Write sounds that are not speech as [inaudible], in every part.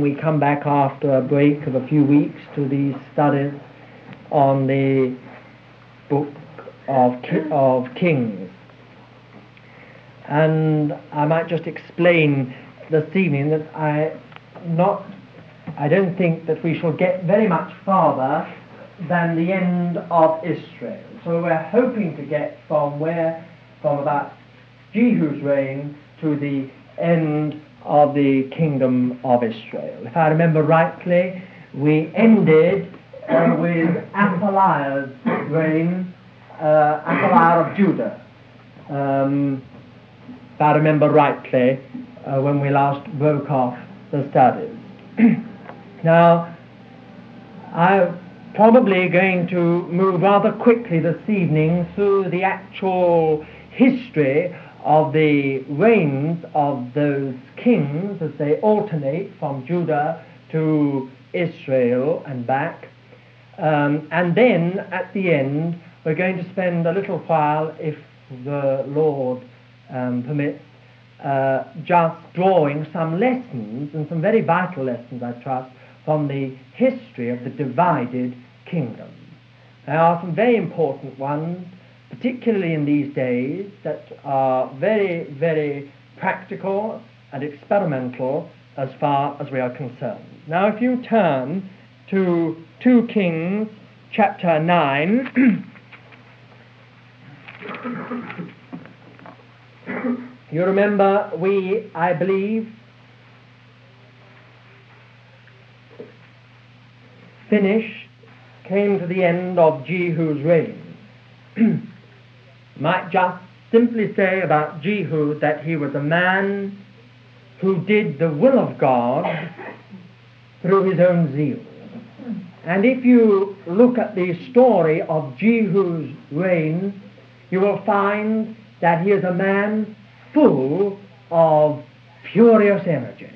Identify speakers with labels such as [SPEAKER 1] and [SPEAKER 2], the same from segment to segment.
[SPEAKER 1] We come back after a break of a few weeks to these studies on the book of, of Kings. And I might just explain this evening that I not I don't think that we shall get very much farther than the end of Israel. So we're hoping to get from where from about Jehu's reign to the end of the kingdom of Israel. If I remember rightly, we ended uh, with Athaliah's reign, uh, Athaliah of Judah. Um, if I remember rightly, uh, when we last broke off the studies. [clears throat] now, I'm probably going to move rather quickly this evening through the actual history of the reigns of those kings as they alternate from Judah to Israel and back. Um, and then at the end, we're going to spend a little while, if the Lord um, permits, uh, just drawing some lessons, and some very vital lessons, I trust, from the history of the divided kingdom. There are some very important ones, particularly in these days, that are very, very practical and experimental as far as we are concerned. Now, if you turn to 2 Kings chapter 9, [coughs] you remember we, I believe, finished, came to the end of Jehu's reign. [coughs] Might just simply say about Jehu that he was a man who did the will of God through his own zeal. And if you look at the story of Jehu's reign, you will find that he is a man full of furious energy.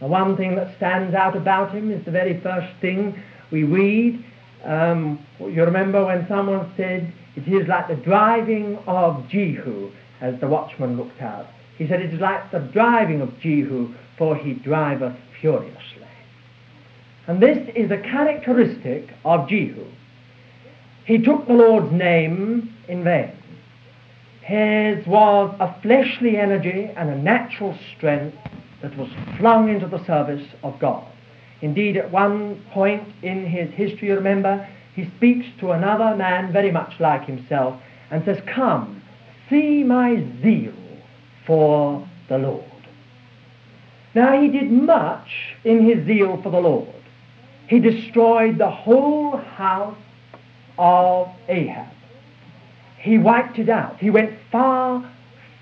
[SPEAKER 1] The one thing that stands out about him is the very first thing we read. Um, you remember when someone said, It is like the driving of Jehu, as the watchman looked out. He said, It is like the driving of Jehu, for he driveth furiously. And this is a characteristic of Jehu. He took the Lord's name in vain. His was a fleshly energy and a natural strength that was flung into the service of God. Indeed, at one point in his history, remember, he speaks to another man very much like himself and says, Come, see my zeal for the Lord. Now, he did much in his zeal for the Lord. He destroyed the whole house of Ahab. He wiped it out. He went far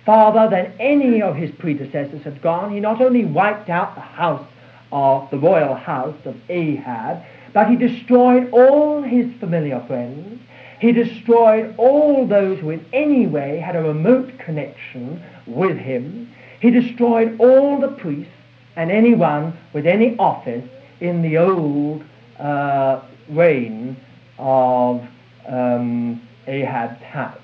[SPEAKER 1] farther than any of his predecessors had gone. He not only wiped out the house of the royal house of Ahab, but he destroyed all his familiar friends. He destroyed all those who in any way had a remote connection with him. He destroyed all the priests and anyone with any office in the old uh, reign of um, Ahab's house.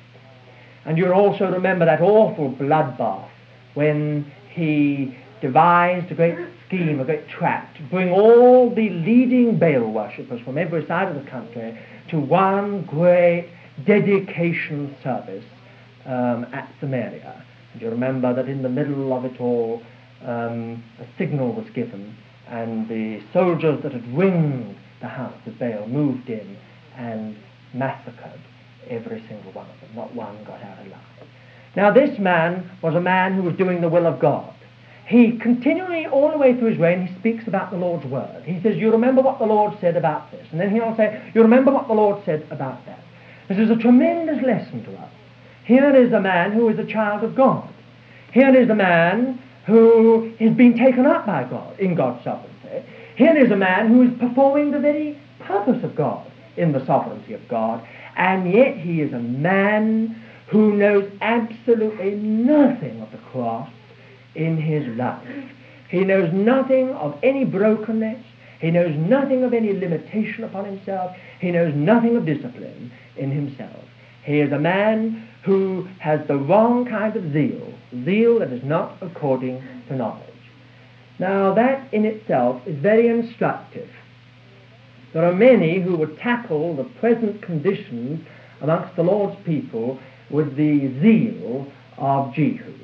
[SPEAKER 1] And you'll also remember that awful bloodbath when he devised a great scheme, a great trap to bring all the leading Baal worshippers from every side of the country to one great dedication service um, at Samaria. And you remember that in the middle of it all, um, a signal was given, and the soldiers that had ringed the house of Baal moved in and massacred every single one of them. Not one got out alive. Now, this man was a man who was doing the will of God. He continually, all the way through his reign, he speaks about the Lord's word. He says, You remember what the Lord said about this. And then he'll say, You remember what the Lord said about that. This is a tremendous lesson to us. Here is a man who is a child of God. Here is a man who is being taken up by God in God's sovereignty. Here is a man who is performing the very purpose of God in the sovereignty of God. And yet he is a man who knows absolutely nothing of the cross in his life. He knows nothing of any brokenness. He knows nothing of any limitation upon himself. He knows nothing of discipline in himself. He is a man who has the wrong kind of zeal, zeal that is not according to knowledge. Now, that in itself is very instructive. There are many who would tackle the present conditions amongst the Lord's people with the zeal of Jehu.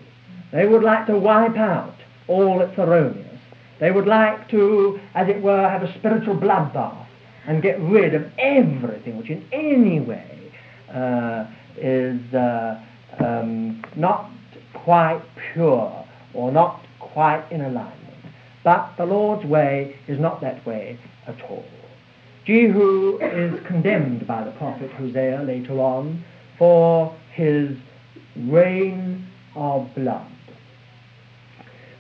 [SPEAKER 1] They would like to wipe out all that's erroneous. They would like to, as it were, have a spiritual bloodbath and get rid of everything which in any way uh, is uh, um, not quite pure or not quite in alignment. But the Lord's way is not that way at all. Jehu is condemned by the prophet Hosea later on for his reign of blood.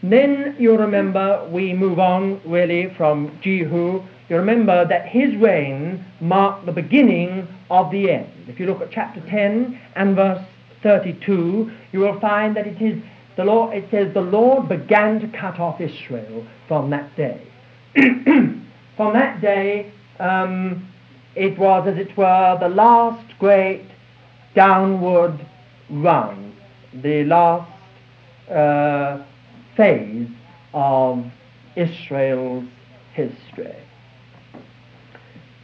[SPEAKER 1] Then you remember we move on really from Jehu. You remember that his reign marked the beginning of the end. If you look at chapter 10 and verse 32, you will find that it is the Lord, it says, the Lord began to cut off Israel from that day. [clears throat] from that day, um, it was, as it were, the last great downward run, the last uh, phase of Israel's history.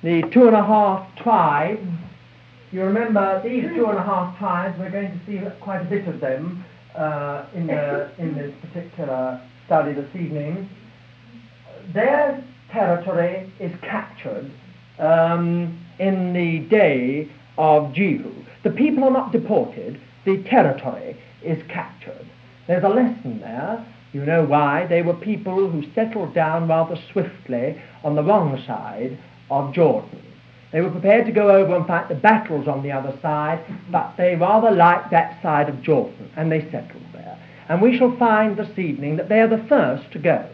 [SPEAKER 1] The two and a half tribes, you remember these two and a half tribes, we're going to see quite a bit of them uh, in, the, in this particular study this evening. Their territory is captured um, in the day of Jehu. The people are not deported, the territory is captured. There's a lesson there. You know why. They were people who settled down rather swiftly on the wrong side of Jordan. They were prepared to go over and fight the battles on the other side, but they rather liked that side of Jordan, and they settled there. And we shall find this evening that they are the first to go.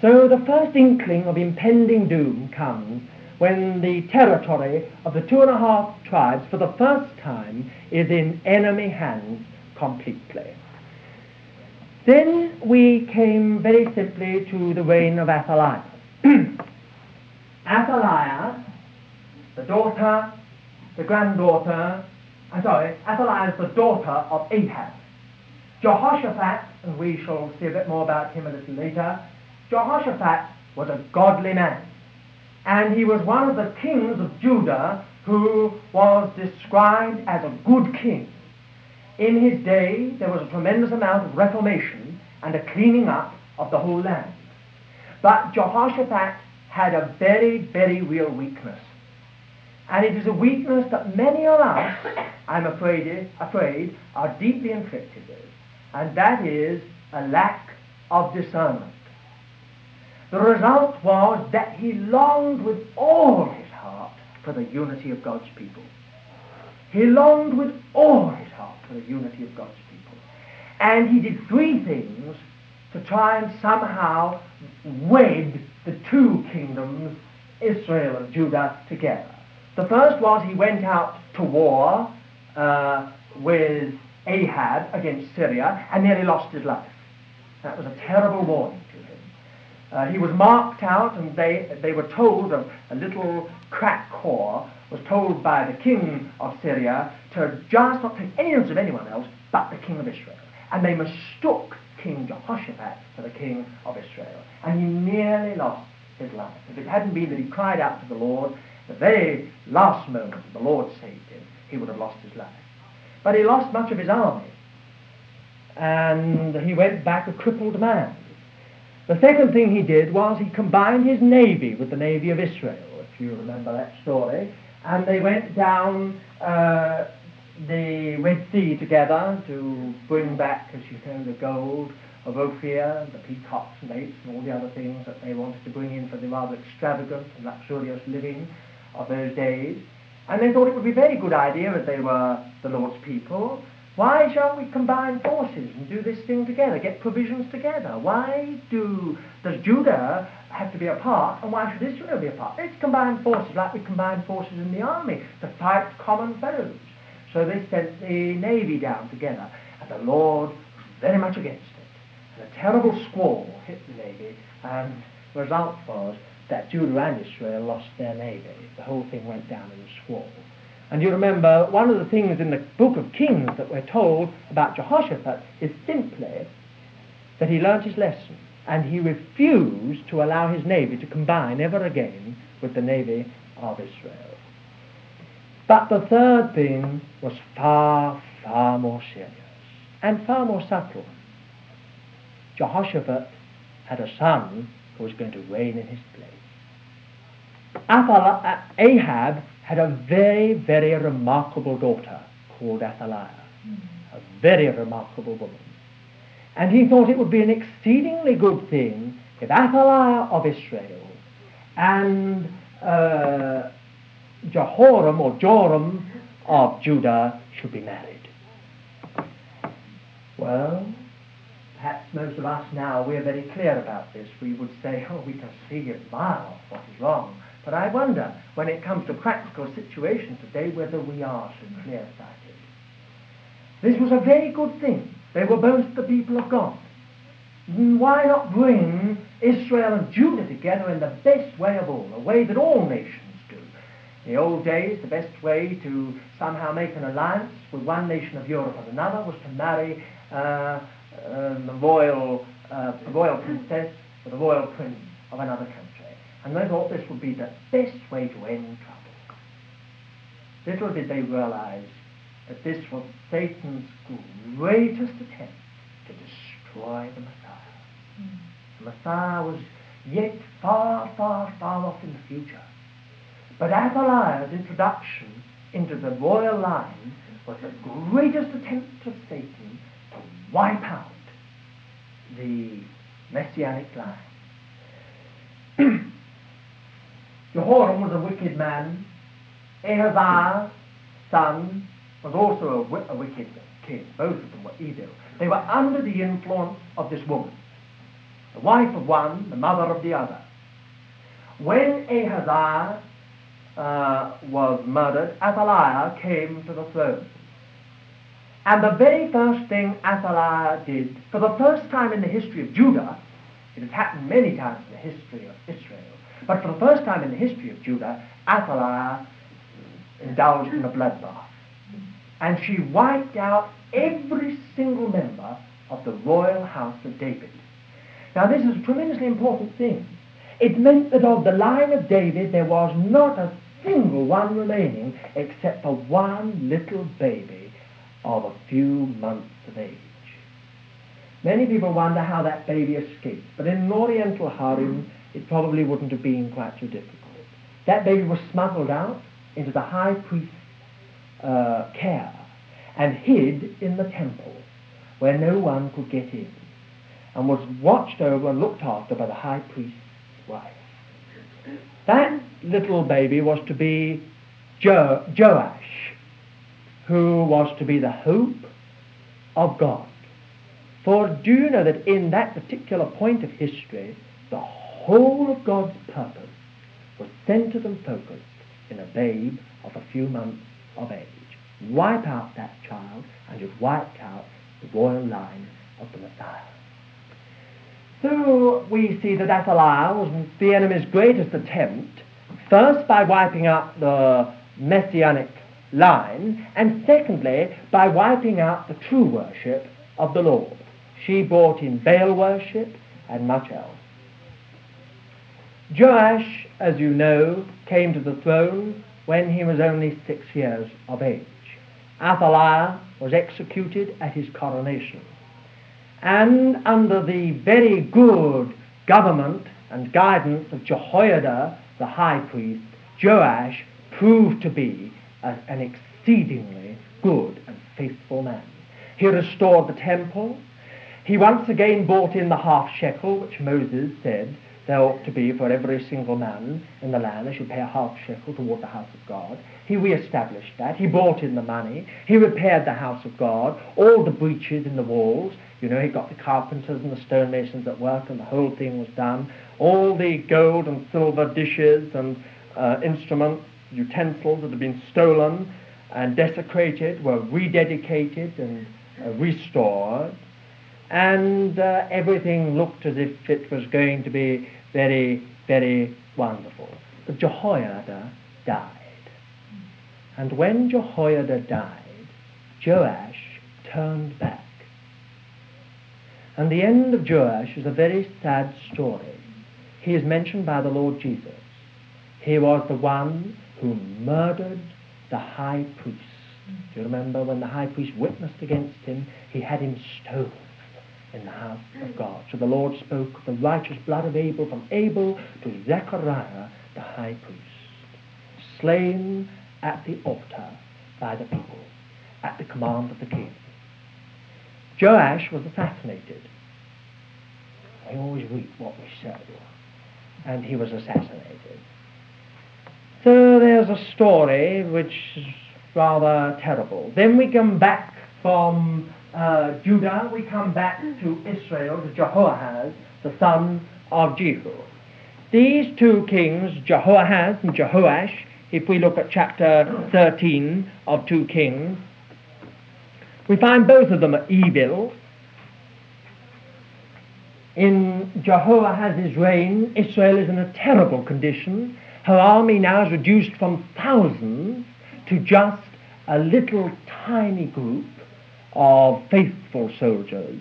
[SPEAKER 1] So the first inkling of impending doom comes when the territory of the two and a half tribes for the first time is in enemy hands completely. Then we came very simply to the reign of Athaliah. [clears throat] Athaliah, the daughter, the granddaughter, I'm sorry, Athaliah is the daughter of Ahab. Jehoshaphat, and we shall see a bit more about him a little later, Jehoshaphat was a godly man. And he was one of the kings of Judah who was described as a good king. In his day, there was a tremendous amount of reformation and a cleaning up of the whole land. But Jehoshaphat had a very, very real weakness. And it is a weakness that many of us, I'm afraid, afraid are deeply inflicted with. And that is a lack of discernment. The result was that he longed with all his heart for the unity of God's people. He longed with all his heart for the unity of God's people. And he did three things to try and somehow wed the two kingdoms, Israel and Judah, together. The first was he went out to war uh, with Ahab against Syria and nearly lost his life. That was a terrible warning to him. Uh, he was marked out, and they, they were told, of a little crack corps was told by the king of Syria to just not take any notice of anyone else but the king of Israel. And they mistook King Jehoshaphat for the king of Israel. And he nearly lost his life. If it hadn't been that he cried out to the Lord, the very last moment the Lord saved him, he would have lost his life. But he lost much of his army. And he went back a crippled man. The second thing he did was he combined his navy with the navy of Israel, if you remember that story. And they went down uh, the Red Sea together to bring back, as you know, the gold of Ophir, the peacocks and apes and all the other things that they wanted to bring in for the rather extravagant and luxurious living of those days. And they thought it would be a very good idea, as they were the Lord's people, why shan't we combine forces and do this thing together, get provisions together? Why do does Judah have to be apart, and why should Israel be apart? Let's combine forces like we combine forces in the army to fight common foes. So they sent the navy down together, and the Lord was very much against it. And a terrible squall hit the navy, and the result was that Judah and Israel lost their navy. The whole thing went down in a squall. And you remember, one of the things in the book of Kings that we're told about Jehoshaphat is simply that he learnt his lesson. and he refused to allow his navy to combine ever again with the navy of Israel. But the third thing was far, far more serious and far more subtle. Jehoshaphat had a son who was going to reign in his place. Uh, Ahab had a very, very remarkable daughter called Athaliah, a very remarkable woman. And he thought it would be an exceedingly good thing if Athaliah of Israel and uh, Jehoram or Joram of Judah should be married. Well, perhaps most of us now, we're very clear about this. We would say, oh, we can see a mile off what is wrong. But I wonder, when it comes to practical situations today, whether we are so clear-sighted. This was a very good thing. They were both the people of God. Why not bring Israel and Judah together in the best way of all, a way that all nations do? In the old days, the best way to somehow make an alliance with one nation of Europe and another was to marry uh, um, the royal, uh, royal princess with the royal prince of another country. And they thought this would be the best way to end trouble. Little did they realize that this was Satan's greatest attempt to destroy the Messiah. Mm. The Messiah was yet far, far, far off in the future. But Athaliah's introduction into the royal line was the greatest attempt of Satan to wipe out the messianic line. Jehoram was a wicked man. Ahaziah, son, was also a, wicked king. Both of them were evil. They were under the influence of this woman, the wife of one, the mother of the other. When Ahaziah uh, was murdered, Athaliah came to the throne. And the very first thing Athaliah did, for the first time in the history of Judah, it has happened many times in the history of Israel, but for the first time in the history of Judah, Athaliah indulged in a bloodbath and she wiped out every single member of the royal house of David. Now, this is a tremendously important thing. It meant that of the line of David, there was not a single one remaining except for one little baby of a few months of age. Many people wonder how that baby escaped, but in an Oriental harem, it probably wouldn't have been quite so difficult. That baby was smuggled out into the high priest's uh, care and hid in the temple where no one could get in and was watched over and looked after by the high priest's wife. That little baby was to be jo- Joash, who was to be the hope of God. For do you know that in that particular point of history, the whole of God's purpose was centered and focused in a babe of a few months of age. Wipe out that child, and you've wiped out the royal line of the Messiah. So we see that Athaliah was the enemy's greatest attempt, first by wiping out the messianic line, and secondly by wiping out the true worship of the Lord. She brought in Baal worship and much else. Joash, as you know, came to the throne when he was only six years of age. Athaliah was executed at his coronation. And under the very good government and guidance of Jehoiada, the high priest, Joash proved to be a, an exceedingly good and faithful man. He restored the temple. He once again brought in the half shekel, which Moses said there ought to be for every single man in the land. They should pay a half shekel toward the house of God. He re-established that. He brought in the money. He repaired the house of God, all the breaches in the walls. You know, he got the carpenters and the stonemasons at work, and the whole thing was done. All the gold and silver dishes and uh, instruments, utensils that had been stolen and desecrated were rededicated and uh, restored. And uh, everything looked as if it was going to be very, very wonderful. But Jehoiada died. And when Jehoiada died, Joash turned back. And the end of Joash is a very sad story. He is mentioned by the Lord Jesus. He was the one who murdered the high priest. Do you remember when the high priest witnessed against him? He had him stoned in the house of God. So the Lord spoke the righteous blood of Abel from Abel to Zechariah the high priest, slain at the altar by the people at the command of the king. Joash was assassinated. I always read what we say. And he was assassinated. So there's a story which is rather terrible. Then we come back from uh, Judah, we come back to Israel, to Jehoahaz, the son of Jehu. These two kings, Jehoahaz and Jehoash, if we look at chapter 13 of 2 Kings, we find both of them are evil. In Jehoahaz's reign, Israel is in a terrible condition. Her army now is reduced from thousands to just a little tiny group of faithful soldiers.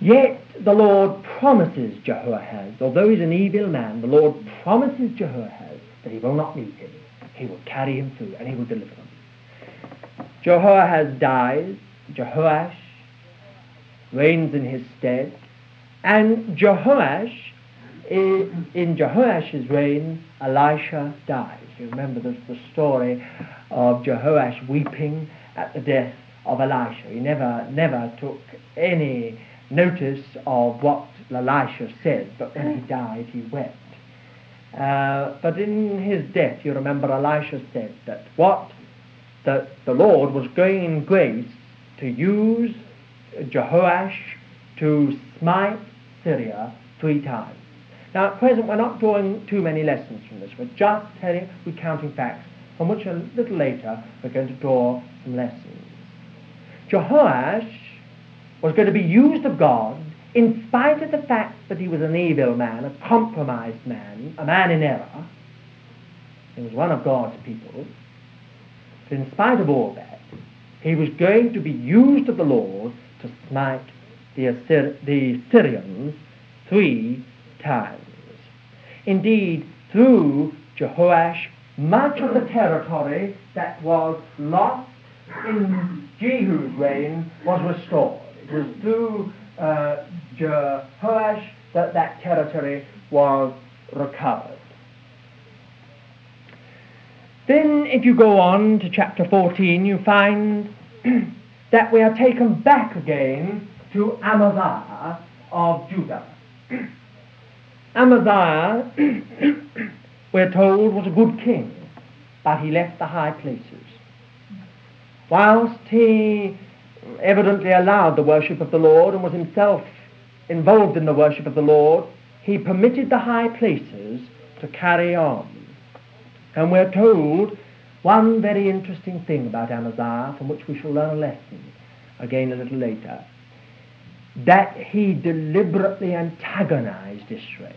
[SPEAKER 1] Yet the Lord promises Jehoahaz, although he's an evil man, the Lord promises Jehoahaz that he will not meet him. He will carry him through and he will deliver him. Jehoahaz dies, Jehoash reigns in his stead, and Jehoash, in Jehoash's reign, Elisha dies. You remember this, the story of Jehoash weeping at the death of Elisha. He never, never took any notice of what Elisha said, but when he died, he wept. Uh, but in his death, you remember Elisha said that what that the Lord was going in grace to use Jehoash to smite Syria three times. Now, at present, we're not drawing too many lessons from this. We're just telling, recounting facts, from which a little later we're going to draw some lessons. Jehoash was going to be used of God in spite of the fact that he was an evil man, a compromised man, a man in error. He was one of God's people But in spite of all that, he was going to be used of the Lord to smite the, Assyri- the three times. Indeed, through Jehoash, much of the territory that was lost in Jehu's reign was restored. It was through uh, Jehoash that that territory was recovered. Then, if you go on to chapter 14, you find [clears throat] that we are taken back again to Amaziah of Judah. [clears throat] Amaziah, [clears throat] we're told, was a good king, but he left the high places. Whilst he evidently allowed the worship of the Lord and was himself involved in the worship of the Lord, he permitted the high places to carry on. And we're told one very interesting thing about Amaziah, from which we shall learn a lesson again a little later, that he deliberately antagonized Israel.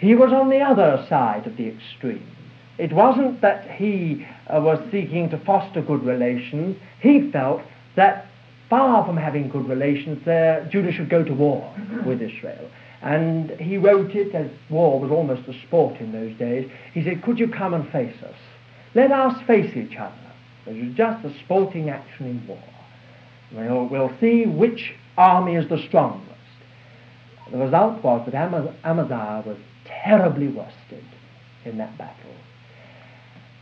[SPEAKER 1] He was on the other side of the extreme. It wasn't that he uh, was seeking to foster good relations. He felt that far from having good relations, uh, Judah should go to war [laughs] with Israel. And he wrote it as war was almost a sport in those days. He said, Could you come and face us? Let us face each other. It was just a sporting action in war. We'll, we'll see which army is the strongest. The result was that Amaziah was terribly worsted in that battle.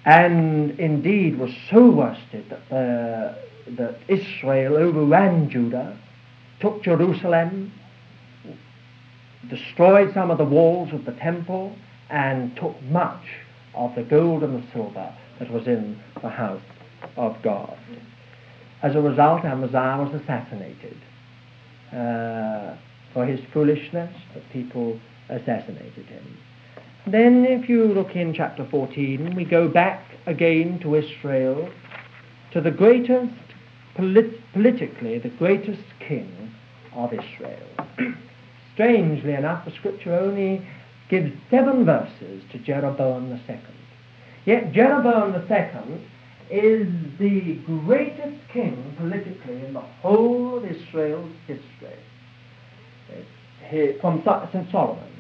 [SPEAKER 1] And indeed was so worsted that, uh, that Israel overran Judah, took Jerusalem, destroyed some of the walls of the temple and took much of the gold and the silver that was in the house of God. As a result, Amaziah was assassinated. Uh, for his foolishness, the people assassinated him. Then, if you look in chapter 14, we go back again to Israel, to the greatest, polit- politically, the greatest king of Israel. [clears throat] Strangely enough, the scripture only gives seven verses to Jeroboam II. Yet Jeroboam II is the greatest king politically in the whole of Israel's history. from St. Solomon.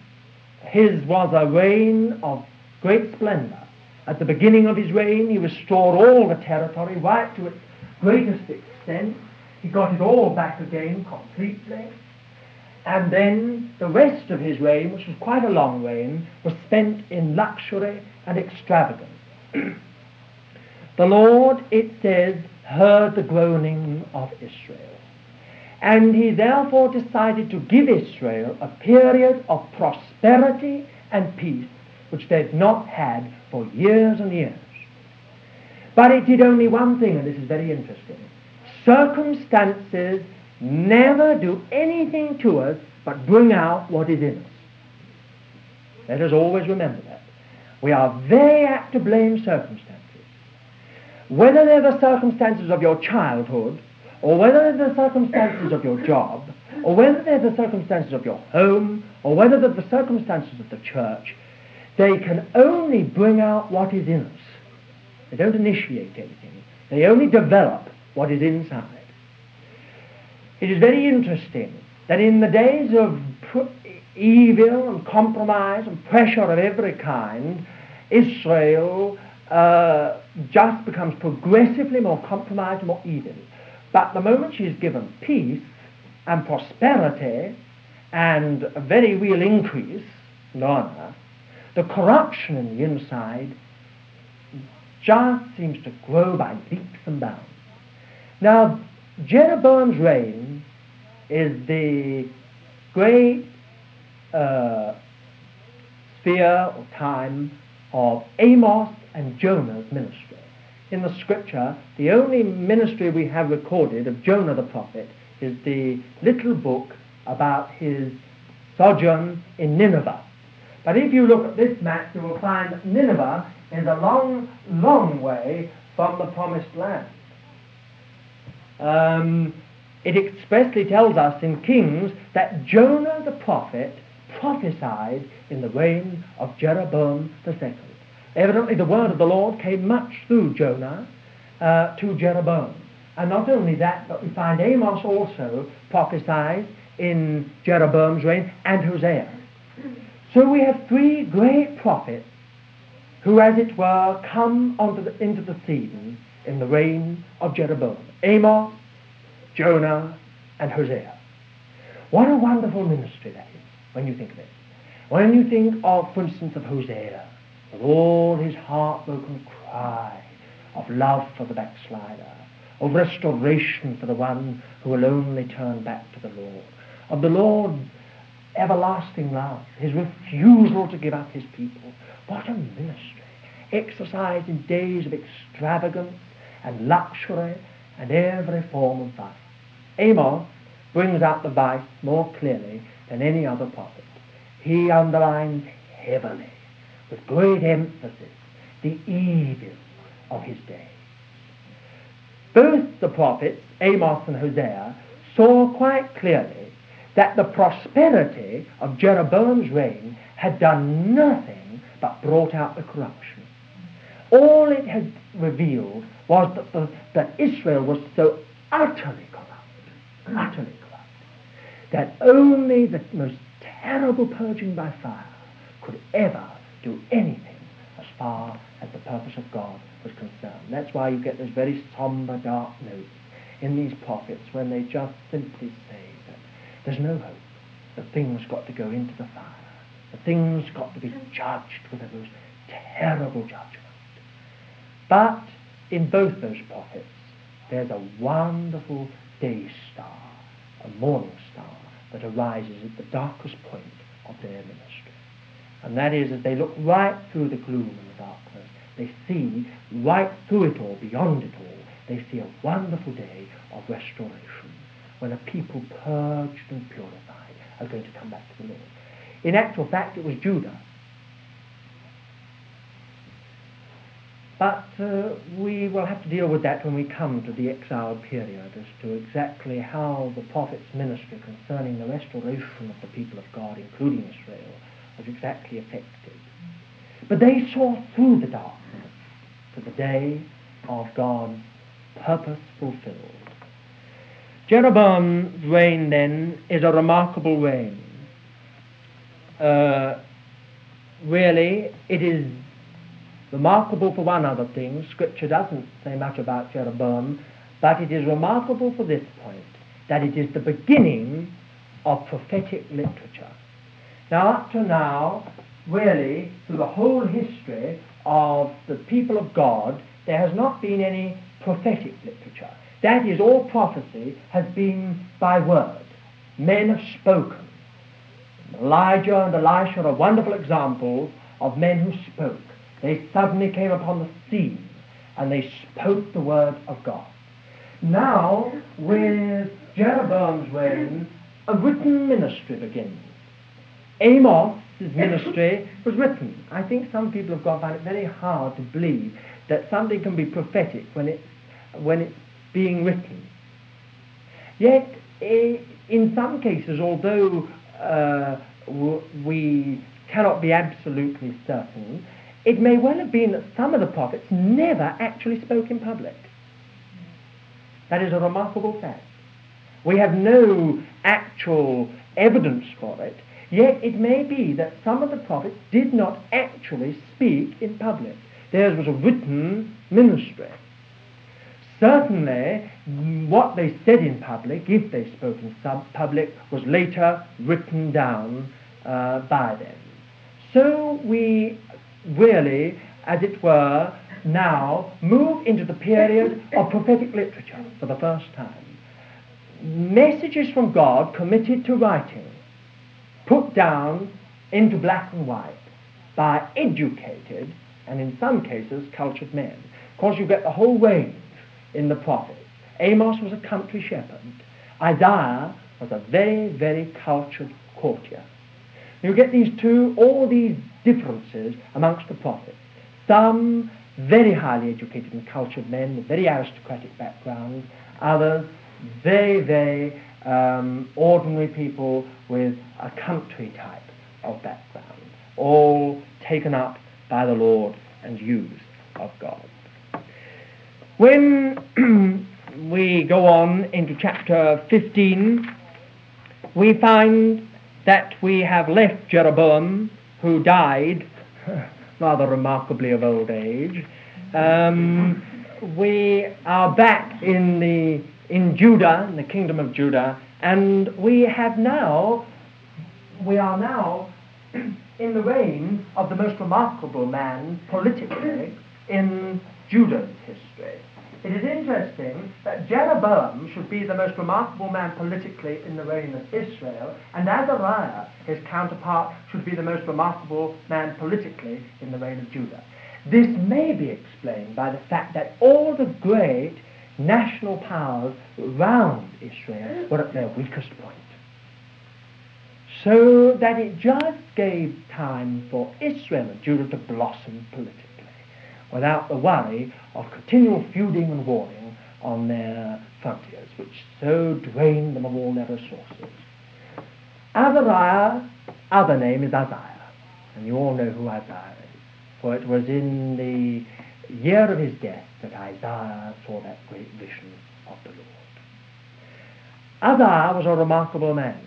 [SPEAKER 1] His was a reign of great splendor. At the beginning of his reign, he restored all the territory right to its greatest extent. He got it all back again completely. And then the rest of his reign, which was quite a long reign, was spent in luxury and extravagance. [clears throat] the Lord, it says, heard the groaning of Israel. And he therefore decided to give Israel a period of prosperity and peace which they'd not had for years and years. But it did only one thing, and this is very interesting. Circumstances never do anything to us but bring out what is in us. Let us always remember that. We are very apt to blame circumstances. Whether they're the circumstances of your childhood, or whether they're the circumstances of your job, or whether they're the circumstances of your home, or whether they're the circumstances of the church, they can only bring out what is in us. They don't initiate anything. They only develop what is inside. It is very interesting that in the days of evil and compromise and pressure of every kind, Israel uh, just becomes progressively more compromised more evil. But the moment she is given peace and prosperity and a very real increase in honor, the corruption in the inside just seems to grow by leaps and bounds. Now, Jeroboam's reign is the great uh, sphere or time of Amos and Jonah's ministry. In the scripture, the only ministry we have recorded of Jonah the prophet is the little book about his sojourn in Nineveh. But if you look at this map, you will find that Nineveh is a long, long way from the promised land. Um, it expressly tells us in Kings that Jonah the prophet prophesied in the reign of Jeroboam II. Evidently, the word of the Lord came much through Jonah uh, to Jeroboam. And not only that, but we find Amos also prophesied in Jeroboam's reign and Hosea. So we have three great prophets who, as it were, come the, into the scene in the reign of Jeroboam. Amos, Jonah, and Hosea. What a wonderful ministry that is, when you think of it. When you think of, for instance, of Hosea, with all his heartbroken cry of love for the backslider, of restoration for the one who will only turn back to the Lord, of the Lord's everlasting love, his refusal to give up his people. What a ministry! Exercised in days of extravagance and luxury and every form of vice. Amos brings out the vice more clearly than any other prophet. He underlines heavily, with great emphasis, the evil of his day. Both the prophets, Amos and Hosea, saw quite clearly that the prosperity of Jeroboam's reign had done nothing but brought out the corruption. All it had revealed was that, the, that Israel was so utterly corrupt, utterly corrupt, that only the most terrible purging by fire could ever do anything as far as the purpose of God was concerned. That's why you get those very somber, dark notes in these prophets when they just simply say that there's no hope. The thing's got to go into the fire. The thing's got to be judged with a most terrible judgment. But in both those prophets, there's a wonderful day star, a morning star, that arises at the darkest point of their ministry. And that is, as they look right through the gloom and the darkness, they see right through it all, beyond it all, they see a wonderful day of restoration when a people purged and purified are going to come back to the Lord. In actual fact, it was Judah. But uh, we will have to deal with that when we come to the exile period as to exactly how the prophet's ministry concerning the restoration of the people of God, including Israel, was exactly affected. But they saw through the darkness to the day of God's purpose fulfilled. Jeroboam's reign then is a remarkable reign. Uh, really, it is remarkable for one other thing. Scripture doesn't say much about Jeroboam, but it is remarkable for this point that it is the beginning of prophetic literature. Up to now, really, through the whole history of the people of God, there has not been any prophetic literature. That is, all prophecy has been by word. Men have spoken. Elijah and Elisha are wonderful examples of men who spoke. They suddenly came upon the scene and they spoke the word of God. Now, with Jeroboam's reign, a written ministry begins. Amos' ministry was written. I think some people have got find it very hard to believe that something can be prophetic when it's, when it's being written. Yet, in some cases, although uh, we cannot be absolutely certain, it may well have been that some of the prophets never actually spoke in public. That is a remarkable fact. We have no actual evidence for it, yet it may be that some of the prophets did not actually speak in public. Theirs was a written ministry. Certainly, what they said in public, if they spoke in public, was later written down uh, by them. So we really, as it were, now move into the period of prophetic literature for the first time. Messages from God committed to writing, put down into black and white by educated and in some cases cultured men. Of course, you get the whole range in the prophets. Amos was a country shepherd. Isaiah was a very, very cultured courtier. You get these two, all these differences amongst the prophets. Some very highly educated and cultured men with very aristocratic backgrounds, others very, very um, ordinary people with a country type of background, all taken up by the Lord and used of God. When [clears throat] we go on into chapter 15, we find that we have left Jeroboam, who died [laughs] rather remarkably of old age. Um, we are back in the in Judah, in the kingdom of Judah, and we have now we are now [clears throat] in the reign of the most remarkable man politically in Judah's history. It is interesting that Jeroboam should be the most remarkable man politically in the reign of Israel, and Azariah, his counterpart, should be the most remarkable man politically in the reign of Judah. This may be explained by the fact that all the great national powers round Israel were at their weakest point so that it just gave time for Israel and Judah to blossom politically without the worry of continual feuding and warring on their frontiers, which so drained them of all their resources. Azariah, other name is Uzziah, and you all know who Uzziah is, for it was in the year of his death that Isaiah saw that great vision of the Lord. Uzziah was a remarkable man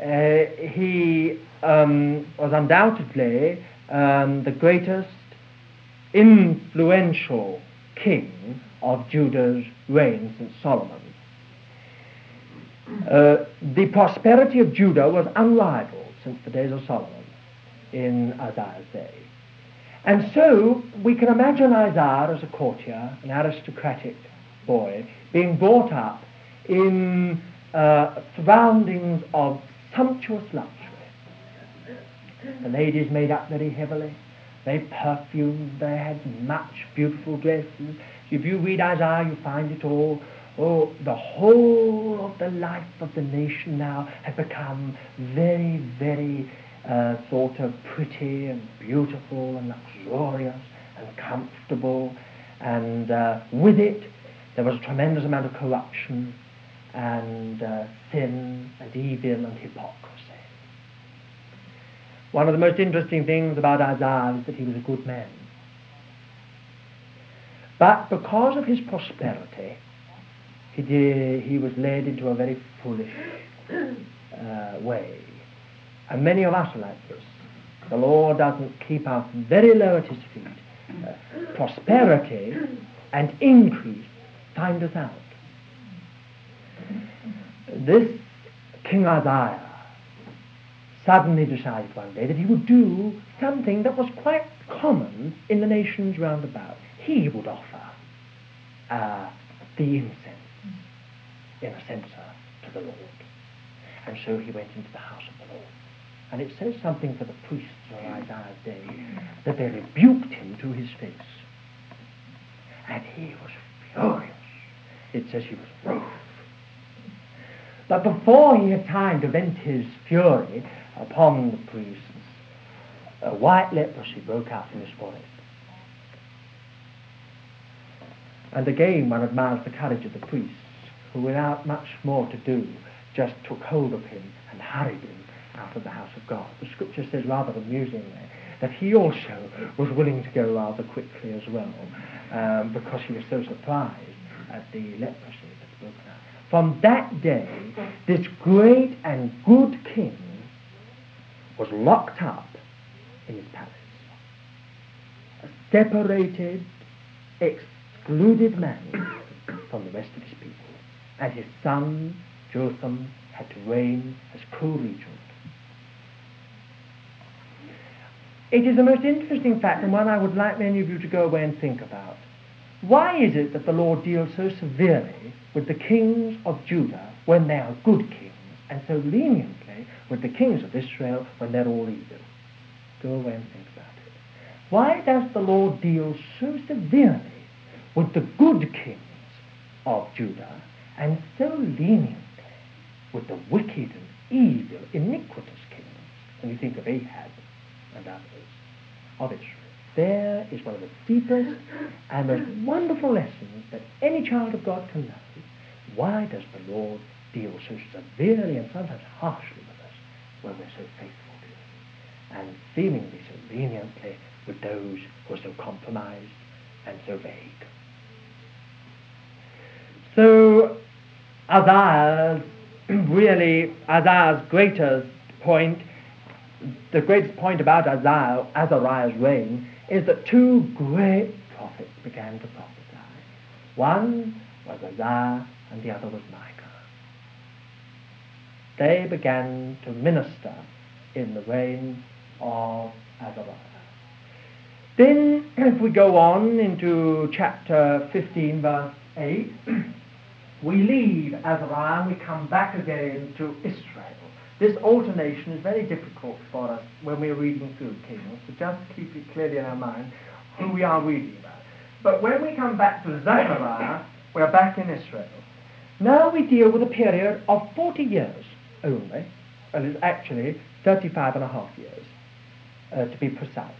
[SPEAKER 1] uh, he um, was undoubtedly um, the greatest influential king of Judah's reign since Solomon. Uh, the prosperity of Judah was unrivaled since the days of Solomon in Uzziah's day. And so we can imagine Isaiah as a courtier, an aristocratic boy, being brought up in uh, surroundings of sumptuous luxury. The ladies made up very heavily. They perfumed. They had much beautiful dresses. If you read Isaiah, you find it all. Oh, the whole of the life of the nation now had become very, very uh, sort of pretty and beautiful and luxurious and comfortable. And uh, with it, there was a tremendous amount of corruption and uh, sin and evil and hypocrisy. One of the most interesting things about Uzziah is that he was a good man. But because of his prosperity, he, did, he was led into a very foolish uh, way. And many of us are like this. The Lord doesn't keep us very low at his feet. Uh, prosperity and increase find us out. This King Uzziah suddenly decided one day that he would do something that was quite common in the nations round about. He would offer uh, the incense in a censer to the Lord. And so he went into the house of the Lord. And it says something for the priests of Uzziah's day that they rebuked him to his face. And he was furious. It says he was wroth. But before he had time to vent his fury upon the priests, a white leprosy broke out in his forehead. And again one admires the courage of the priests, who without much more to do, just took hold of him and hurried him out of the house of God. The scripture says rather amusingly that he also was willing to go rather quickly as well, um, because he was so surprised at the leprosy that's broken out. From that day, this great and good king was locked up in his palace. A separated, excluded man from the rest of his people. And his son, Jotham, had to reign as co-regent. It is a most interesting fact and one I would like many of you to go away and think about. Why is it that the Lord deals so severely with the kings of Judah when they are good kings and so leniently with the kings of Israel when they're all evil? Go away and think about it. Why does the Lord deal so severely with the good kings of Judah and so leniently with the wicked and evil, iniquitous kings? When you think of Ahab and others of Israel. There is one of the deepest and most wonderful lessons that any child of God can know. Why does the Lord deal so severely and sometimes harshly with us when we're so faithful to Him? And seemingly so leniently with those who are so compromised and so vague. So Uzziah's [clears throat] really Uzziah's greatest point the greatest point about Uzziah, Azariah's reign is that two great prophets began to prophesy. One was Isaiah and the other was Micah. They began to minister in the reign of Azariah. Then, if we go on into chapter 15, verse 8, [clears throat] we leave Azariah and we come back again to Israel. This alternation is very difficult for us when we're reading through Kings, so just keep it clearly in our mind who we are reading about. But when we come back to Zechariah, we're back in Israel. Now we deal with a period of 40 years only, and it's actually 35 and a half years, uh, to be precise.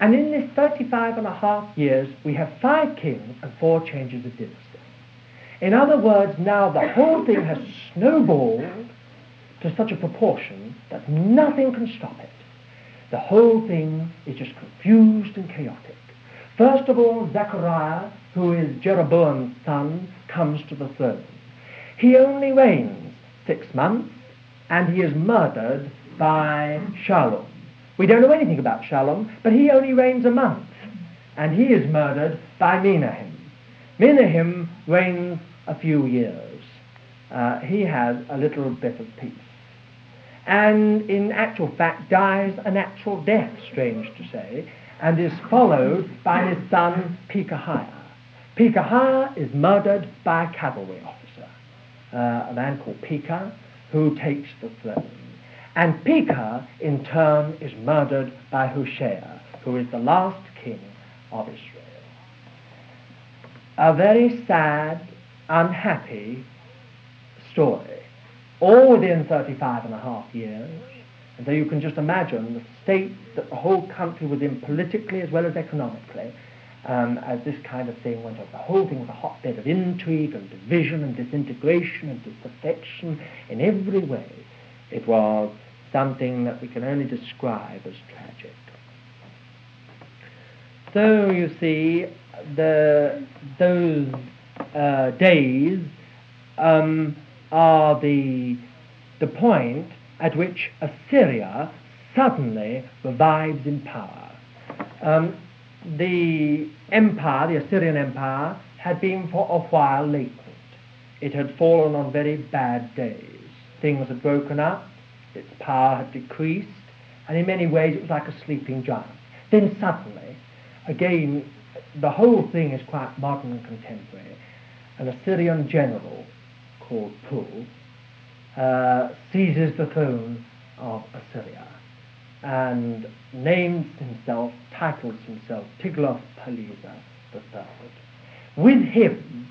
[SPEAKER 1] And in this 35 and a half years, we have five kings and four changes of dynasty. In other words, now the whole thing has snowballed to such a proportion that nothing can stop it. The whole thing is just confused and chaotic. First of all, Zechariah, who is Jeroboam's son, comes to the throne. He only reigns six months, and he is murdered by Shallum. We don't know anything about Shallum, but he only reigns a month, and he is murdered by Menahem. Menahem reigns a few years. Uh, he has a little bit of peace and in actual fact dies a natural death, strange to say, and is followed by his son Pekahiah. Pekahiah is murdered by a cavalry officer, uh, a man called Pekah, who takes the throne. And Pekah, in turn, is murdered by Hoshea, who is the last king of Israel. A very sad, unhappy story all within 35 and a half years. And so you can just imagine the state that the whole country was in politically as well as economically um, as this kind of thing went on. The whole thing was a hotbed of intrigue and division and disintegration and disaffection in every way. It was something that we can only describe as tragic. So you see, the, those uh, days um, are the, the point at which Assyria suddenly revives in power. Um, the empire, the Assyrian Empire, had been for a while latent. It had fallen on very bad days. Things had broken up, its power had decreased, and in many ways it was like a sleeping giant. Then suddenly, again, the whole thing is quite modern and contemporary. An Assyrian general called Pul uh, seizes the throne of Assyria and names himself, titles himself Tiglath-Pileser III. With him,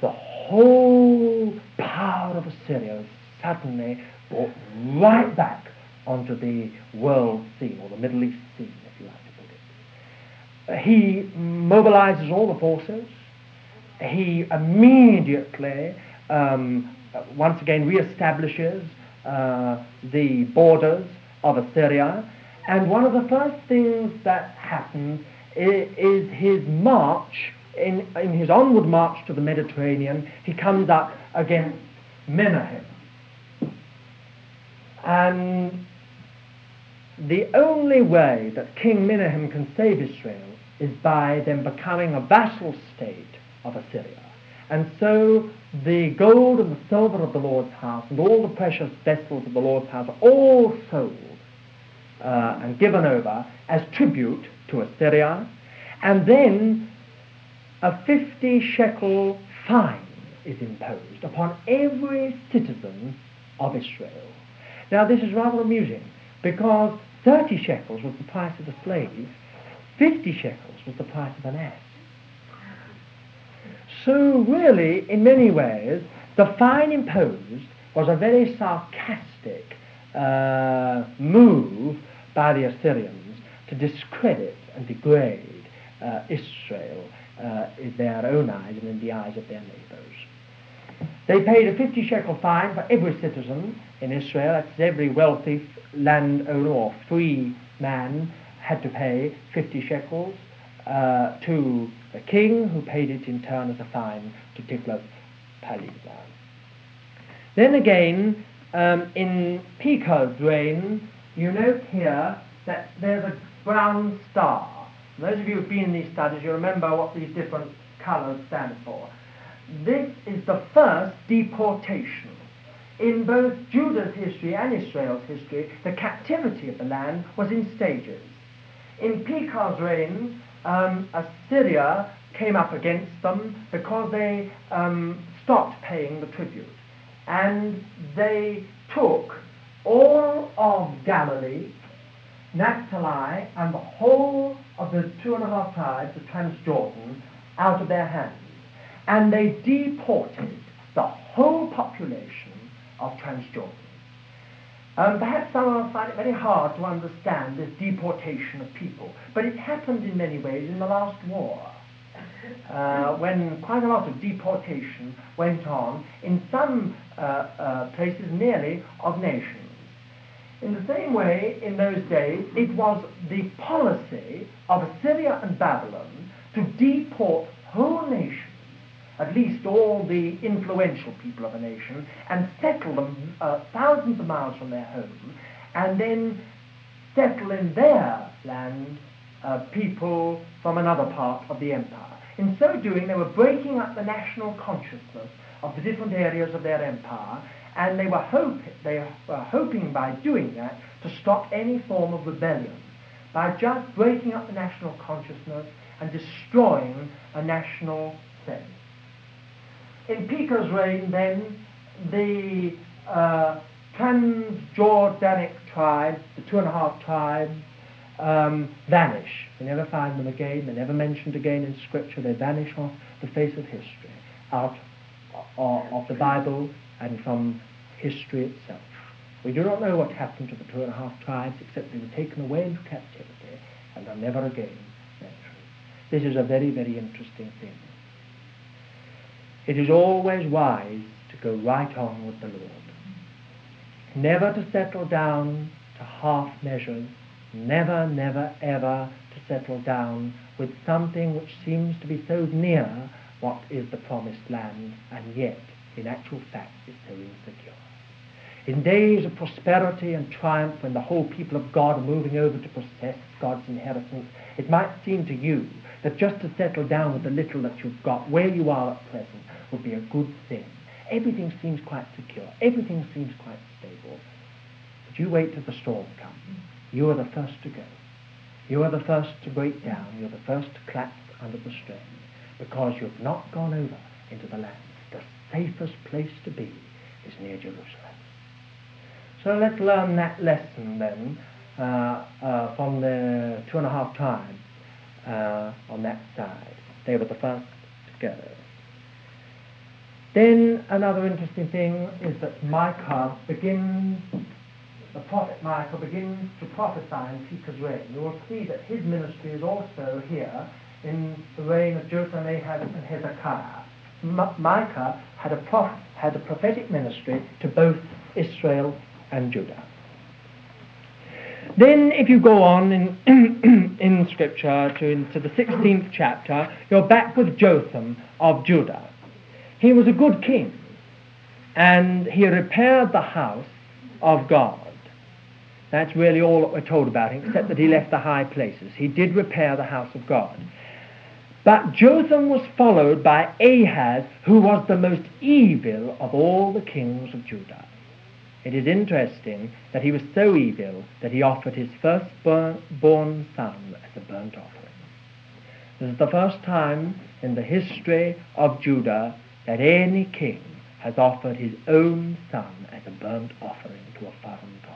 [SPEAKER 1] the whole power of Assyria is suddenly brought right back onto the world scene, or the Middle East scene, if you like to put it. He mobilizes all the forces. He immediately, um, once again, reestablishes uh, the borders of Assyria. And one of the first things that happens is, is his march, in, in his onward march to the Mediterranean, he comes up against Menahem. And the only way that King Menahem can save Israel is by them becoming a vassal state of Assyria. And so the gold and the silver of the Lord's house and all the precious vessels of the Lord's house are all sold uh, and given over as tribute to Assyria. And then a 50 shekel fine is imposed upon every citizen of Israel. Now, this is rather amusing because 30 shekels was the price of a slave, 50 shekels was the price of an ass. So, really, in many ways, the fine imposed was a very sarcastic uh, move by the Assyrians to discredit and degrade uh, Israel uh, in their own eyes and in the eyes of their neighbors. They paid a 50 shekel fine for every citizen in Israel. That's every wealthy landowner or free man had to pay 50 shekels uh, to the king, who paid it in turn as a fine to Tiglath-Pileser. Then again, um, in Pekah's reign, you note here that there's a brown star. Those of you who've been in these studies, you remember what these different colours stand for. This is the first deportation. In both Judah's history and Israel's history, the captivity of the land was in stages. In Pekah's reign, um, Assyria came up against them because they um, stopped paying the tribute. And they took all of Galilee, Naphtali, and the whole of the two and a half tribes of Transjordan out of their hands. And they deported the whole population of Transjordan. Um, perhaps some of us find it very hard to understand this deportation of people, but it happened in many ways in the last war, uh, when quite a lot of deportation went on in some uh, uh, places nearly of nations. In the same way, in those days, it was the policy of Assyria and Babylon to deport whole nations at least all the influential people of a nation, and settle them uh, thousands of miles from their home, and then settle in their land uh, people from another part of the empire. In so doing, they were breaking up the national consciousness of the different areas of their empire, and they were, hope, they were hoping by doing that to stop any form of rebellion, by just breaking up the national consciousness and destroying a national sense in Pekah's reign, then, the uh, Transjordanic tribes, the two and a half tribes, um, vanish. We never find them again. They're never mentioned again in Scripture. They vanish off the face of history, out of, of the Bible and from history itself. We do not know what happened to the two and a half tribes, except they were taken away into captivity and are never again mentioned. This is a very, very interesting thing. It is always wise to go right on with the Lord. Never to settle down to half measures. Never, never, ever to settle down with something which seems to be so near what is the promised land and yet in actual fact is so insecure. In days of prosperity and triumph, when the whole people of God are moving over to possess God's inheritance, it might seem to you that just to settle down with the little that you've got where you are at present would be a good thing. Everything seems quite secure. Everything seems quite stable. But you wait till the storm comes. You are the first to go. You are the first to break down. You're the first to collapse under the strain because you've not gone over into the land. The safest place to be is near Jerusalem. So let's learn that lesson then uh, uh, from the two and a half times uh, on that side. They were the first to go. Then another interesting thing is that Micah begins, the prophet Micah begins to prophesy in Pekah's reign. You will see that his ministry is also here in the reign of Jotham, Ahaz, and Hezekiah. Micah had a, prof- had a prophetic ministry to both Israel and Judah. Then, if you go on in, [clears throat] in Scripture to, into the 16th chapter, you're back with Jotham of Judah. He was a good king, and he repaired the house of God. That's really all that we're told about him, except that he left the high places. He did repair the house of God. But Jotham was followed by Ahaz, who was the most evil of all the kings of Judah. It is interesting that he was so evil that he offered his firstborn son as a burnt offering. This is the first time in the history of Judah that any king has offered his own son as a burnt offering to a foreign god.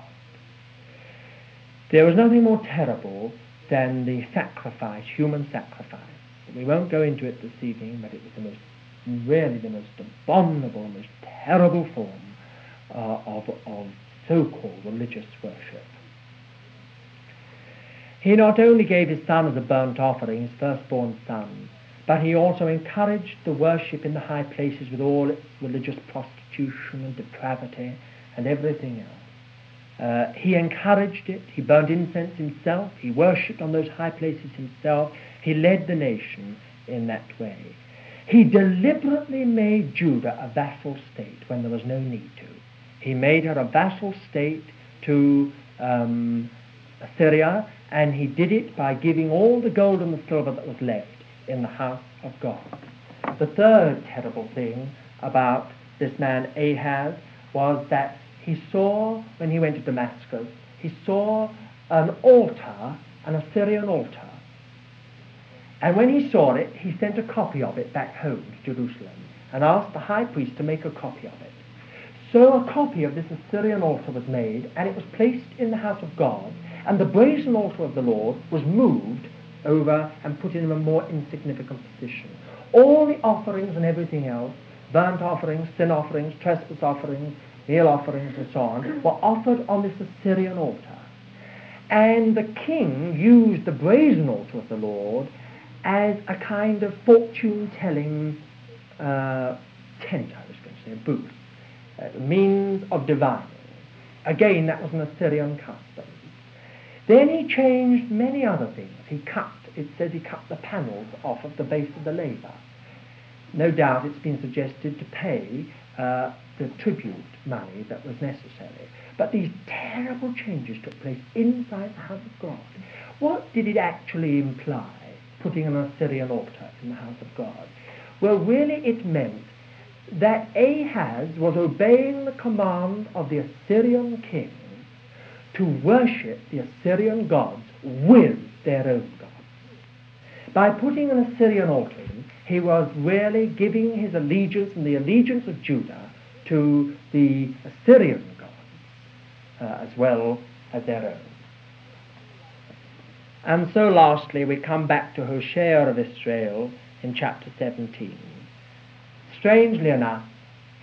[SPEAKER 1] There was nothing more terrible than the sacrifice, human sacrifice. We won't go into it this evening, but it was the most, really the most abominable, most terrible form uh, of, of so-called religious worship. He not only gave his son as a burnt offering, his firstborn son, but he also encouraged the worship in the high places with all its religious prostitution and depravity and everything else. Uh, he encouraged it. He burned incense himself. He worshipped on those high places himself. He led the nation in that way. He deliberately made Judah a vassal state when there was no need to. He made her a vassal state to um, Assyria, and he did it by giving all the gold and the silver that was left in the house of God. The third terrible thing about this man Ahaz was that he saw, when he went to Damascus, he saw an altar, an Assyrian altar. And when he saw it, he sent a copy of it back home to Jerusalem and asked the high priest to make a copy of it. So a copy of this Assyrian altar was made, and it was placed in the house of God, and the brazen altar of the Lord was moved over and put in a more insignificant position. All the offerings and everything else, burnt offerings, sin offerings, trespass offerings, meal offerings, and so on, were offered on this Assyrian altar. And the king used the brazen altar of the Lord as a kind of fortune telling uh, tent, I was going to say, a booth uh, means of divining. Again, that was an Assyrian custom. Then he changed many other things. He cut, it says he cut the panels off of the base of the laver. No doubt it's been suggested to pay uh, the tribute money that was necessary. But these terrible changes took place inside the house of God. What did it actually imply, putting an Assyrian altar in the house of God? Well, really it meant that Ahaz was obeying the command of the Assyrian king to worship the Assyrian gods with their own gods. By putting an Assyrian altar in, he was really giving his allegiance and the allegiance of Judah to the Assyrian gods uh, as well as their own. And so lastly, we come back to Hoshea of Israel in chapter 17. Strangely enough,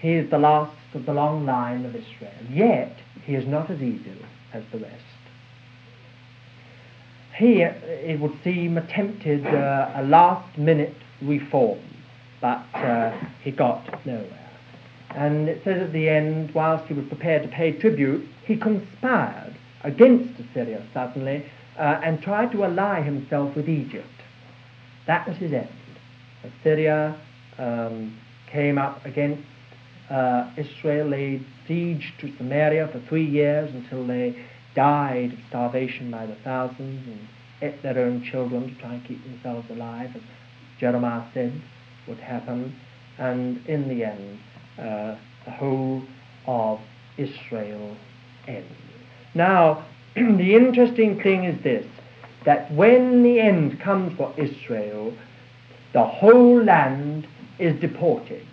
[SPEAKER 1] he is the last of the long line of Israel. Yet, he is not as evil as the rest. He, it would seem, attempted uh, a last minute reform, but uh, he got nowhere. And it says at the end, whilst he was prepared to pay tribute, he conspired against Assyria suddenly uh, and tried to ally himself with Egypt. That was his end. Assyria um, came up against uh, Israel laid siege to Samaria for three years until they died of starvation by the thousands and ate their own children to try and keep themselves alive, as Jeremiah said would happen. And in the end, uh, the whole of Israel ends. Now, [clears throat] the interesting thing is this that when the end comes for Israel, the whole land is deported.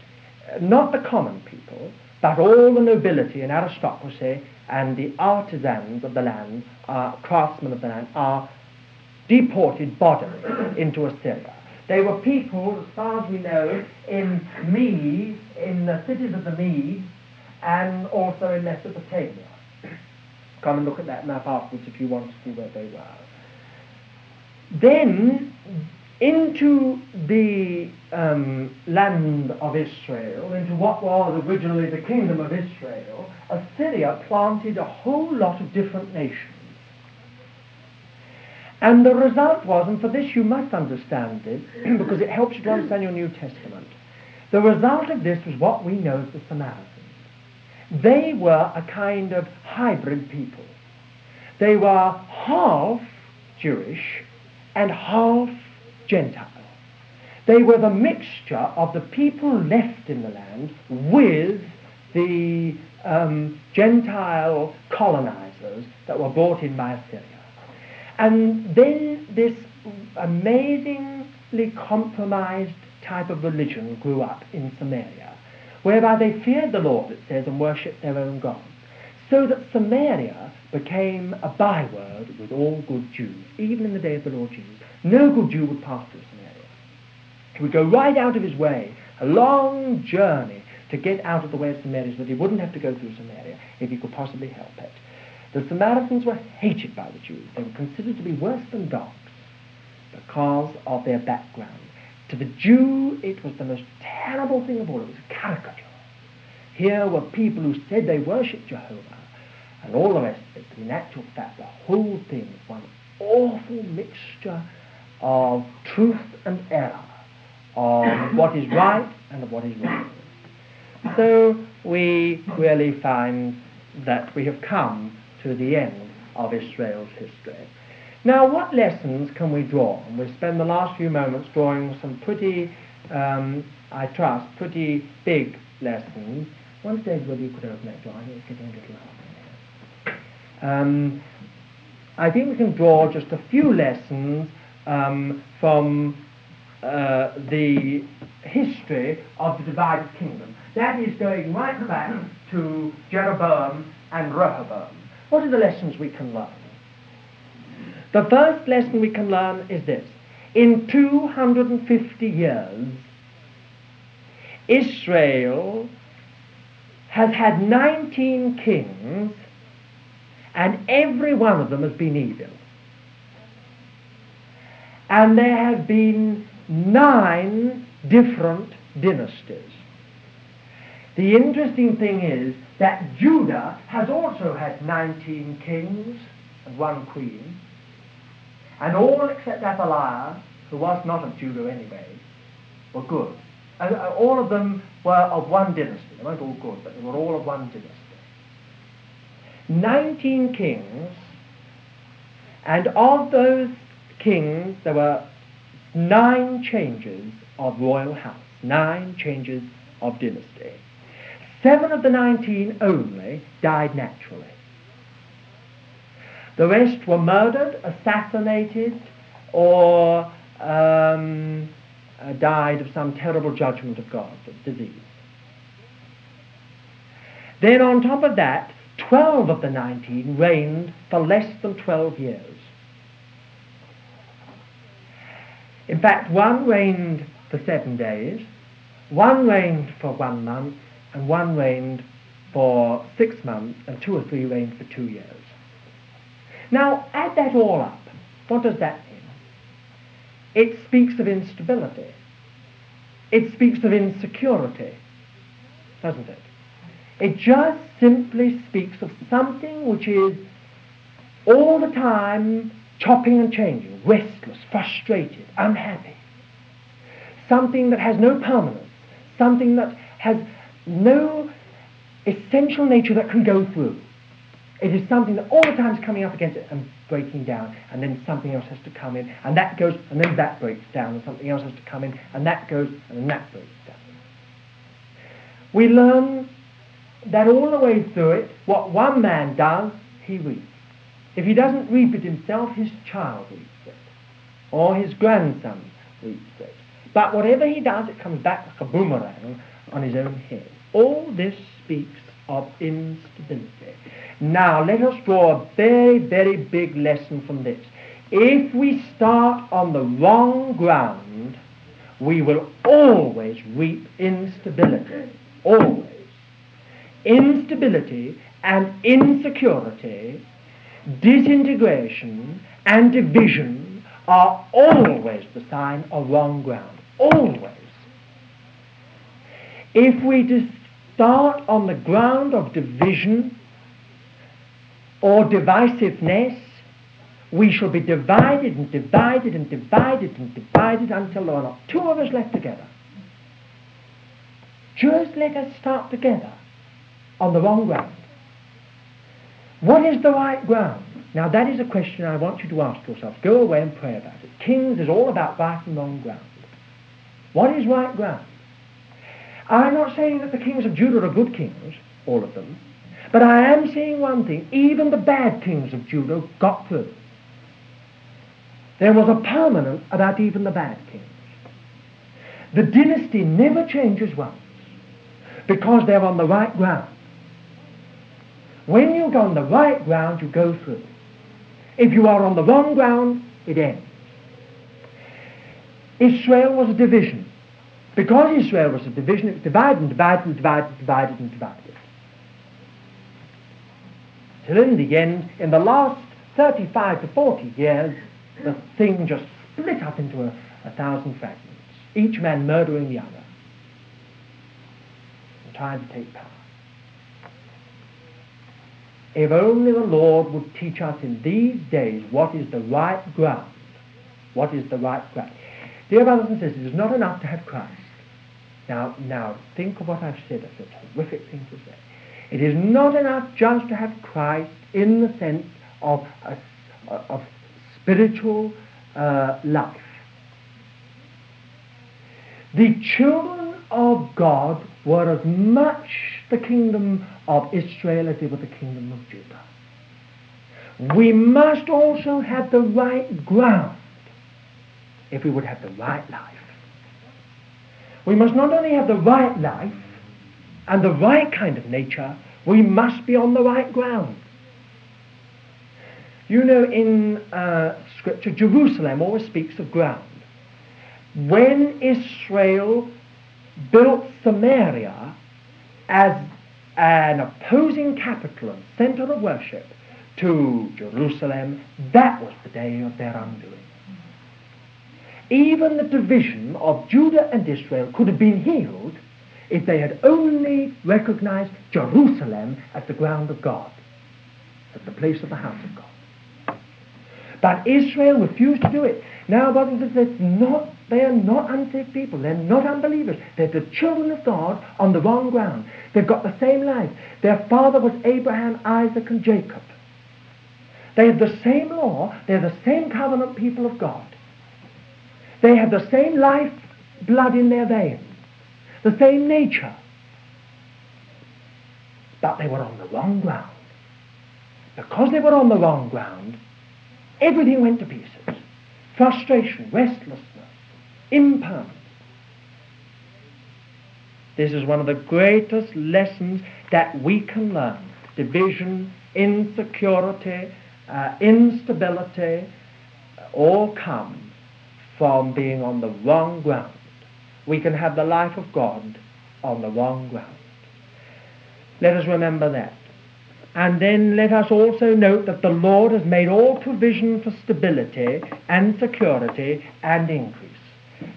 [SPEAKER 1] Not the common people, but all the nobility and aristocracy and the artisans of the land, uh, craftsmen of the land, are deported bodily into Assyria. They were people, as far as we know, in Medes, in the cities of the Medes, and also in Mesopotamia. Come and look at that map afterwards if you want to see where they were. Then, into the um, land of Israel, into what was originally the kingdom of Israel, Assyria planted a whole lot of different nations. And the result was, and for this you must understand it, [clears throat] because it helps you to understand your New Testament, the result of this was what we know as the Samaritans. They were a kind of hybrid people. They were half Jewish and half Gentile. They were the mixture of the people left in the land with the um, Gentile colonizers that were brought in by Assyria. And then this amazingly compromised type of religion grew up in Samaria, whereby they feared the Lord, it says, and worshipped their own gods. So that Samaria became a byword with all good Jews, even in the day of the Lord Jesus. No good Jew would pass through Samaria. He would go right out of his way, a long journey, to get out of the way of Samaria so that he wouldn't have to go through Samaria if he could possibly help it. The Samaritans were hated by the Jews. They were considered to be worse than dogs because of their background. To the Jew, it was the most terrible thing of all. It was a caricature. Here were people who said they worshipped Jehovah and all the rest of it. But in actual fact, the whole thing is one awful mixture of truth and error, of [coughs] what is right and of what is wrong. So we really find that we have come to the end of Israel's history. Now, what lessons can we draw? And we'll spend the last few moments drawing some pretty, um, I trust, pretty big lessons. One stage whether you could open that door, it's getting a little hot um, I think we can draw just a few lessons um, from uh, the history of the divided kingdom. That is going right back to Jeroboam and Rehoboam. What are the lessons we can learn? The first lesson we can learn is this. In 250 years, Israel has had 19 kings, and every one of them has been evil. And there have been nine different dynasties. The interesting thing is that Judah has also had 19 kings and one queen, and all except Athaliah, who was not of Judah anyway, were good. And uh, all of them were of one dynasty. They weren't all good, but they were all of one dynasty. 19 kings, and of those kings there were nine changes of royal house, nine changes of dynasty. Seven of the 19 only died naturally. The rest were murdered, assassinated, or um, uh, died of some terrible judgment of God, of disease. Then, on top of that, 12 of the 19 reigned for less than 12 years. In fact, one reigned for seven days, one reigned for one month, and one reigned for six months, and two or three reigned for two years. Now, add that all up. What does that mean? It speaks of instability. It speaks of insecurity, doesn't it? It just simply speaks of something which is all the time chopping and changing, restless, frustrated, unhappy. Something that has no permanence, something that has no essential nature that can go through. It is something that all the time is coming up against it and breaking down, and then something else has to come in, and that goes, and then that breaks down, and something else has to come in, and that goes, and then that breaks down. We learn that all the way through it, what one man does, he reaps. If he doesn't reap it himself, his child reaps it, or his grandson reaps it. But whatever he does, it comes back like a boomerang on his own head. All this speaks of instability. Now, let us draw a very, very big lesson from this. If we start on the wrong ground, we will always reap instability. Always. Instability and insecurity, disintegration and division are always the sign of wrong ground. Always. If we start on the ground of division or divisiveness, we shall be divided and divided and divided and divided until there are not two of us left together. Just let us start together on the wrong ground. What is the right ground? Now that is a question I want you to ask yourself. Go away and pray about it. Kings is all about right and wrong ground. What is right ground? I'm not saying that the kings of Judah are good kings, all of them, but I am saying one thing. Even the bad kings of Judah got through. There was a permanence about even the bad kings. The dynasty never changes once because they're on the right ground. When you go on the right ground, you go through. If you are on the wrong ground, it ends. Israel was a division. Because Israel was a division, it was divided and divided and divided and divided and divided. Till in the end, in the last 35 to 40 years, the thing just split up into a, a thousand fragments, each man murdering the other and trying to take power. If only the Lord would teach us in these days what is the right ground. What is the right ground? Dear brothers and sisters, it's not enough to have Christ. Now, now, think of what I've said. It's a horrific thing to say. It is not enough just to have Christ in the sense of, a, of spiritual uh, life. The children of God were as much the kingdom of Israel as they were the kingdom of Judah. We must also have the right ground if we would have the right life. We must not only have the right life and the right kind of nature, we must be on the right ground. You know, in uh, Scripture, Jerusalem always speaks of ground. When Israel built Samaria as an opposing capital and center of worship to Jerusalem, that was the day of their undoing. Even the division of Judah and Israel could have been healed if they had only recognized Jerusalem as the ground of God, as the place of the house of God. But Israel refused to do it. Now, brothers and sisters, not, they are not unsaved people. They're not unbelievers. They're the children of God on the wrong ground. They've got the same life. Their father was Abraham, Isaac, and Jacob. They have the same law. They're the same covenant people of God. They have the same life blood in their veins, the same nature. But they were on the wrong ground. Because they were on the wrong ground, everything went to pieces. Frustration, restlessness, impermanence. This is one of the greatest lessons that we can learn. Division, insecurity, uh, instability, all come from being on the wrong ground. We can have the life of God on the wrong ground. Let us remember that. And then let us also note that the Lord has made all provision for stability and security and increase.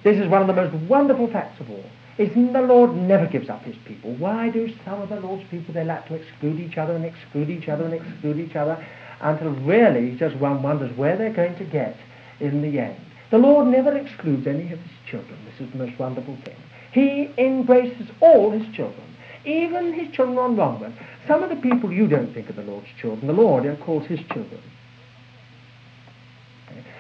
[SPEAKER 1] This is one of the most wonderful facts of all. Isn't the Lord never gives up his people? Why do some of the Lord's people, they like to exclude each other and exclude each other and exclude each other until really just one wonders where they're going to get in the end. The Lord never excludes any of his children. This is the most wonderful thing. He embraces all his children. Even his children on wrong with. Some of the people you don't think are the Lord's children, the Lord calls his children.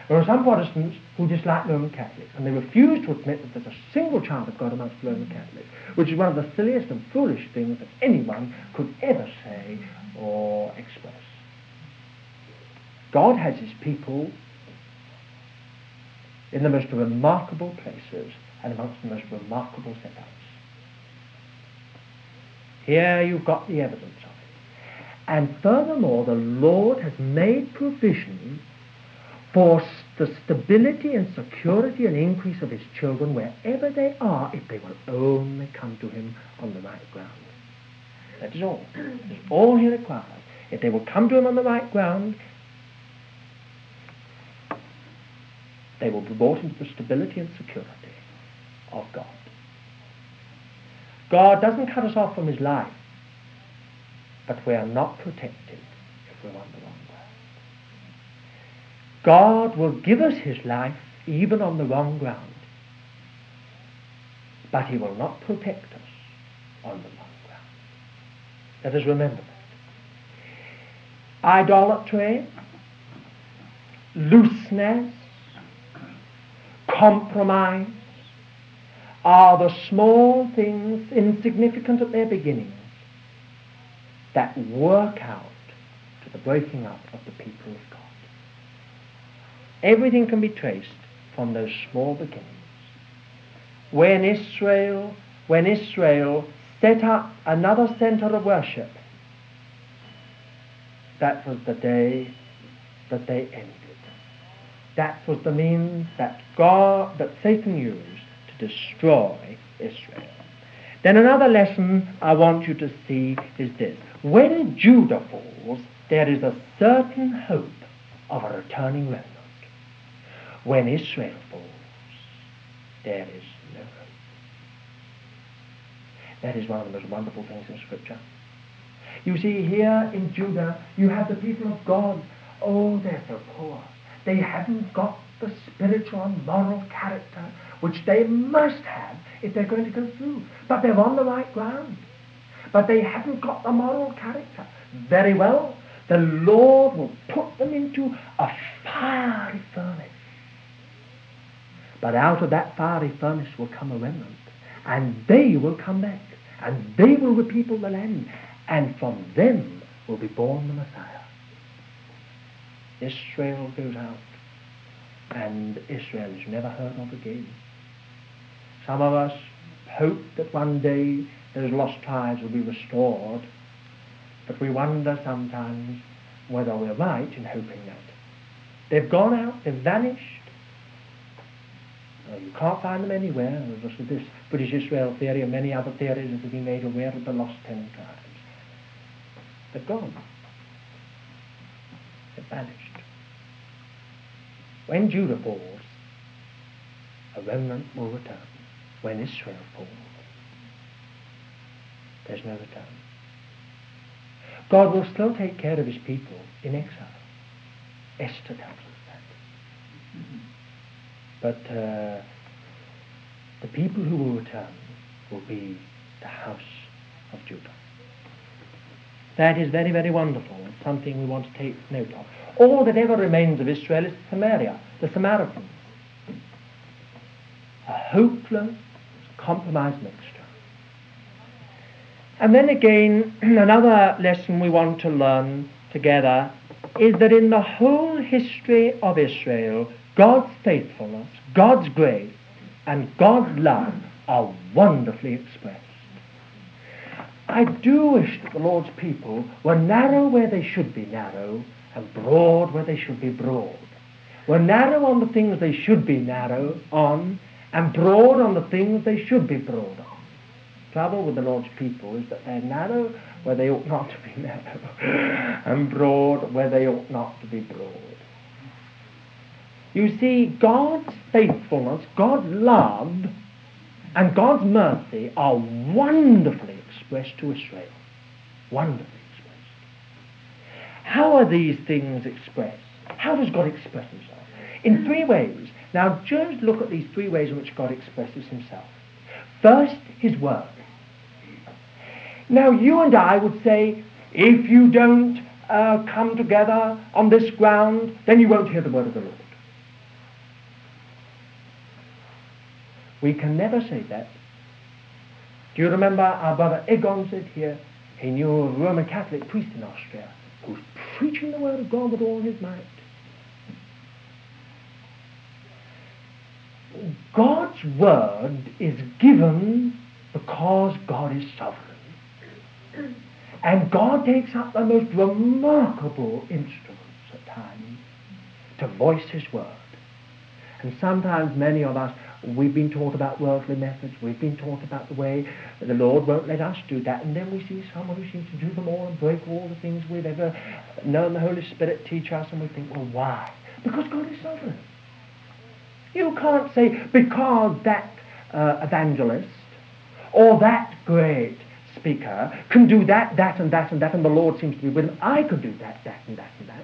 [SPEAKER 1] There are some Protestants who dislike Roman Catholics, and they refuse to admit that there's a single child of God amongst Roman mm. Catholics, which is one of the silliest and foolish things that anyone could ever say or express. God has his people in the most remarkable places and amongst the most remarkable setups. Here you've got the evidence of it. And furthermore, the Lord has made provision for the stability and security and increase of his children wherever they are if they will only come to him on the right ground. That is all. That's all he requires. If they will come to him on the right ground, they will be brought into the stability and security of God. God doesn't cut us off from his life, but we are not protected if we're on the wrong ground. God will give us his life even on the wrong ground, but he will not protect us on the wrong ground. Let us remember that. Idolatry, looseness, compromise are the small things, insignificant at their beginnings, that work out to the breaking up of the people of God. Everything can be traced from those small beginnings. When Israel, when Israel set up another center of worship, that was the day that they ended. That was the means that God, that Satan used destroy Israel. Then another lesson I want you to see is this. When Judah falls, there is a certain hope of a returning remnant. When Israel falls, there is no hope. That is one of the most wonderful things in Scripture. You see, here in Judah, you have the people of God. Oh, they're so poor. They haven't got the spiritual and moral character which they must have if they're going to go through. But they're on the right ground. But they haven't got the moral character. Very well, the Lord will put them into a fiery furnace. But out of that fiery furnace will come a remnant, and they will come back, and they will repeople the land, and from them will be born the Messiah. Israel goes out, and Israel is never heard of again. Some of us hope that one day those lost tribes will be restored, but we wonder sometimes whether we're right in hoping that. They've gone out, they've vanished. Uh, you can't find them anywhere. There's this British Israel theory and many other theories that have been made aware of the lost ten tribes. They've gone. They've vanished. When Judah falls, a remnant will return. When Israel falls, there's no return. God will still take care of his people in exile. Esther tells us that. But uh, the people who will return will be the house of Judah. That is very, very wonderful. It's something we want to take note of. All that ever remains of Israel is Samaria, the Samaritans. A hopeless, compromised mixture. And then again, [clears throat] another lesson we want to learn together is that in the whole history of Israel, God's faithfulness, God's grace, and God's love are wonderfully expressed. I do wish that the Lord's people were narrow where they should be narrow and broad where they should be broad. Were narrow on the things they should be narrow on and broad on the things they should be broad on. Trouble with the Lord's people is that they're narrow where they ought not to be [laughs] narrow and broad where they ought not to be broad. You see, God's faithfulness, God's love, and God's mercy are wonderfully expressed to Israel. Wonderfully expressed. How are these things expressed? How does God express himself? In three ways. Now, just look at these three ways in which God expresses himself. First, his word. Now, you and I would say, if you don't uh, come together on this ground, then you won't hear the word of the Lord. We can never say that. Do you remember our brother Egon said here, he knew a Roman Catholic priest in Austria who was preaching the word of God with all his might. God's word is given because God is sovereign. And God takes up the most remarkable instruments at times to voice His word. And sometimes many of us, we've been taught about worldly methods, we've been taught about the way the Lord won't let us do that, and then we see someone who seems to do them all and break all the things we've ever known the Holy Spirit teach us, and we think, well, why? Because God is sovereign. You can't say, because that uh, evangelist or that great speaker can do that, that, and that, and that, and the Lord seems to be with him, I could do that, that, and that, and that.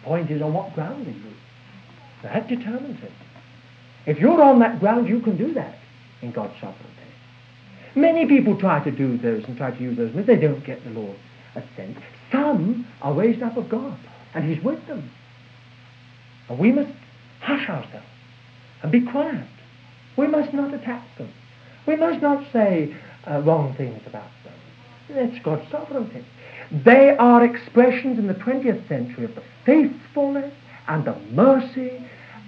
[SPEAKER 1] The point is, on what ground are you? That determines it. If you're on that ground, you can do that in God's sovereignty. Many people try to do those and try to use those, but they don't get the Lord's assent. Some are raised up of God, and He's with them. And we must hush ourselves and be quiet. We must not attack them. We must not say uh, wrong things about them. That's God's sovereignty. They are expressions in the 20th century of the faithfulness and the mercy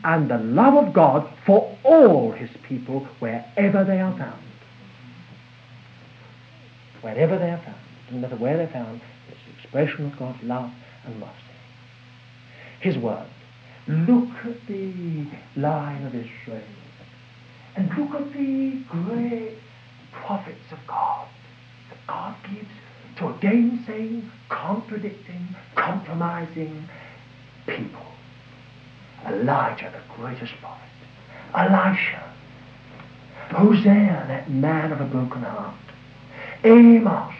[SPEAKER 1] and the love of God for all his people wherever they are found. Wherever they are found, no matter where they're found, it's the expression of God's love and mercy. His word. Look at the line of Israel. And look at the great prophets of God that God gives to a gainsaying, contradicting, compromising people. Elijah, the greatest prophet. Elisha. Hosea, that man of a broken heart. Amos,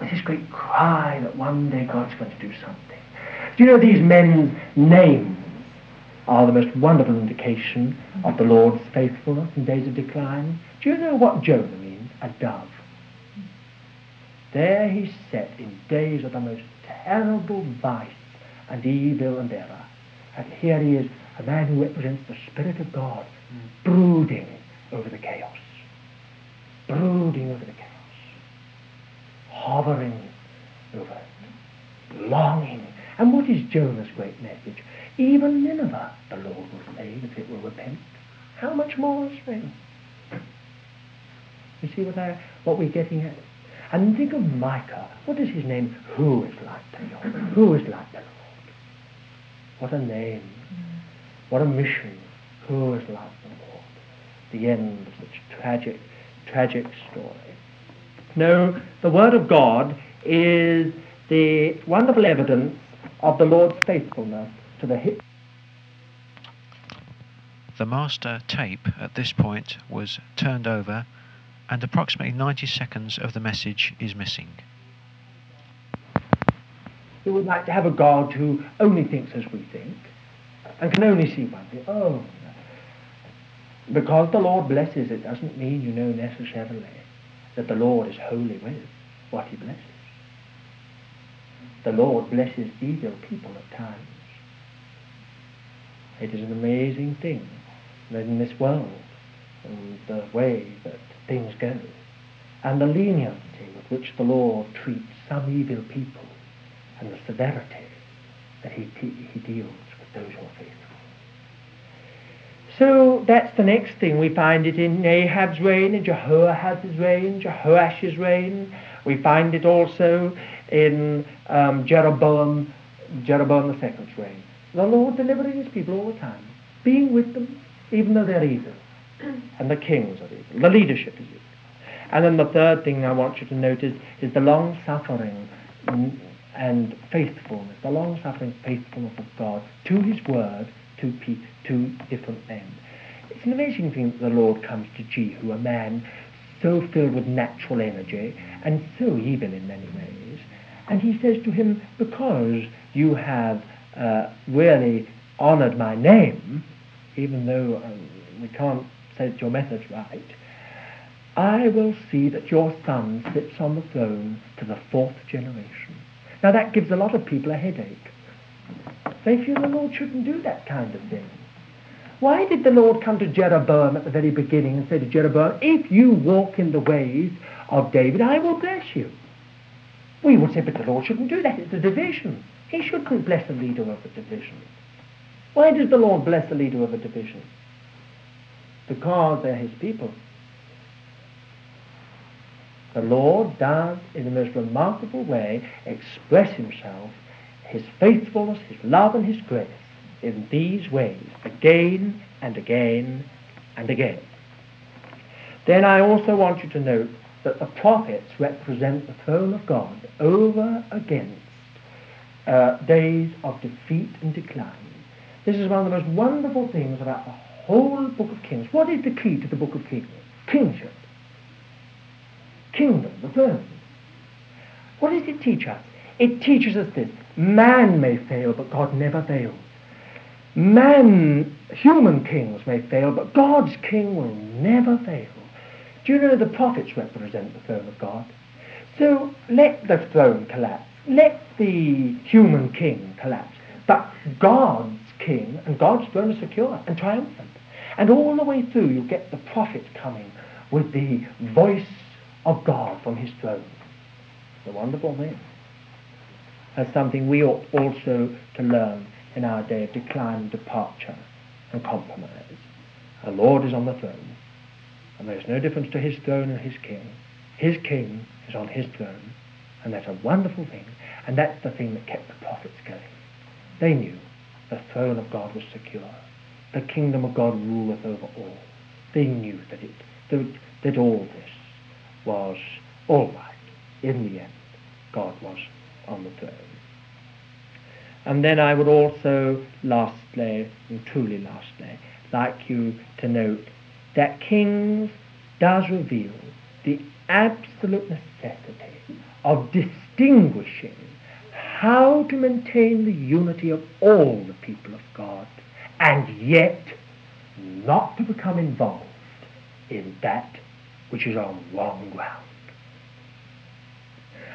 [SPEAKER 1] with his great cry that one day God's going to do something. Do you know these men's names are the most wonderful indication of the Lord's faithfulness in days of decline? Do you know what Jonah means? A dove. There he sat in days of the most terrible vice and evil and error. And here he is a man who represents the Spirit of God, brooding over the chaos, brooding over the chaos, hovering over it, longing. And what is Jonah's great message? Even Nineveh the Lord will save if it will repent. How much more Israel? You see what, I, what we're getting at? And think of Micah. What is his name? Who is like the Lord? Who is like the Lord? What a name. What a mission. Who is like the Lord? The end of such tragic, tragic story. No, the Word of God is the wonderful evidence of the Lord's faithfulness to the hip.
[SPEAKER 2] The master tape at this point was turned over and approximately 90 seconds of the message is missing.
[SPEAKER 1] We would like to have a God who only thinks as we think and can only see one thing. Oh, because the Lord blesses, it doesn't mean, you know, necessarily that the Lord is wholly with what he blesses. The Lord blesses evil people at times. It is an amazing thing that in this world, and the way that things go, and the leniency with which the Lord treats some evil people, and the severity that he, he deals with those who are faithful. So that's the next thing. We find it in Ahab's reign, in Jehoahaz's reign, Jehoash's reign. We find it also in um, Jeroboam, Jeroboam II's reign. The Lord delivering his people all the time, being with them, even though they're evil. [clears throat] And the kings are evil. The leadership is evil. And then the third thing I want you to notice is the long suffering and faithfulness, the long suffering faithfulness of God to his word to, pe- to different men. It's an amazing thing that the Lord comes to Jehu, a man so filled with natural energy and so evil in many ways. And he says to him, Because you have uh, really honored my name, even though um, we can't say that your method's right, I will see that your son sits on the throne to the fourth generation. Now that gives a lot of people a headache. They feel the Lord shouldn't do that kind of thing. Why did the Lord come to Jeroboam at the very beginning and say to Jeroboam, if you walk in the ways of David, I will bless you? We would say, but the Lord shouldn't do that. It's a division. He shouldn't bless a leader of a division. Why does the Lord bless a leader of a division? Because they're his people. The Lord does, in the most remarkable way, express himself, his faithfulness, his love, and his grace in these ways, again and again and again. Then I also want you to note that the prophets represent the throne of God over against uh, days of defeat and decline. This is one of the most wonderful things about the whole book of Kings. What is the key to the book of Kings? Kingship. Kingdom, the throne. What does it teach us? It teaches us this. Man may fail, but God never fails. Man, human kings may fail, but God's king will never fail. Do you know the prophets represent the throne of God? So let the throne collapse. Let the human king collapse. But God's king and God's throne is secure and triumphant. And all the way through you get the prophet coming with the voice of God from his throne. A wonderful thing. That's something we ought also to learn in our day of decline departure and compromise. Our Lord is on the throne, and there's no difference to his throne and his king. His king is on his throne, and that's a wonderful thing, and that's the thing that kept the prophets going. They knew the throne of God was secure. The kingdom of God ruleth over all. They knew that it that, that all this was all right. In the end, God was on the throne. And then I would also, lastly, and truly lastly, like you to note that Kings does reveal the absolute necessity of distinguishing how to maintain the unity of all the people of God and yet not to become involved in that which is on wrong ground.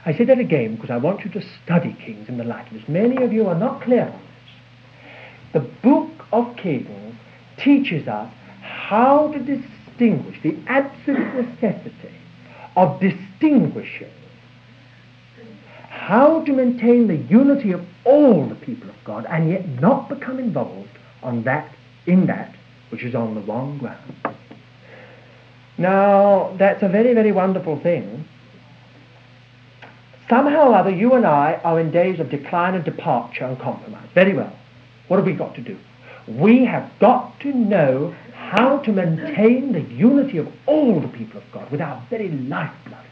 [SPEAKER 1] I say that again because I want you to study Kings in the light of this. Many of you are not clear on this. The book of Kings teaches us how to distinguish the absolute necessity of distinguishing how to maintain the unity of all the people of God and yet not become involved on that in that which is on the wrong ground. Now that's a very, very wonderful thing Somehow or other, you and I are in days of decline and departure and compromise. Very well. What have we got to do? We have got to know how to maintain the unity of all the people of God with our very lifeblood.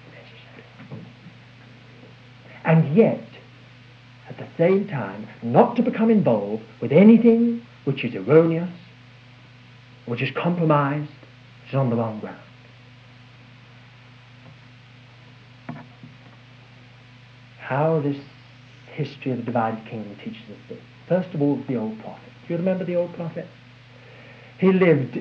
[SPEAKER 1] And yet, at the same time, not to become involved with anything which is erroneous, which is compromised, which is on the wrong ground. how this history of the divided kingdom teaches us this. First of all, the old prophet. Do you remember the old prophet? He lived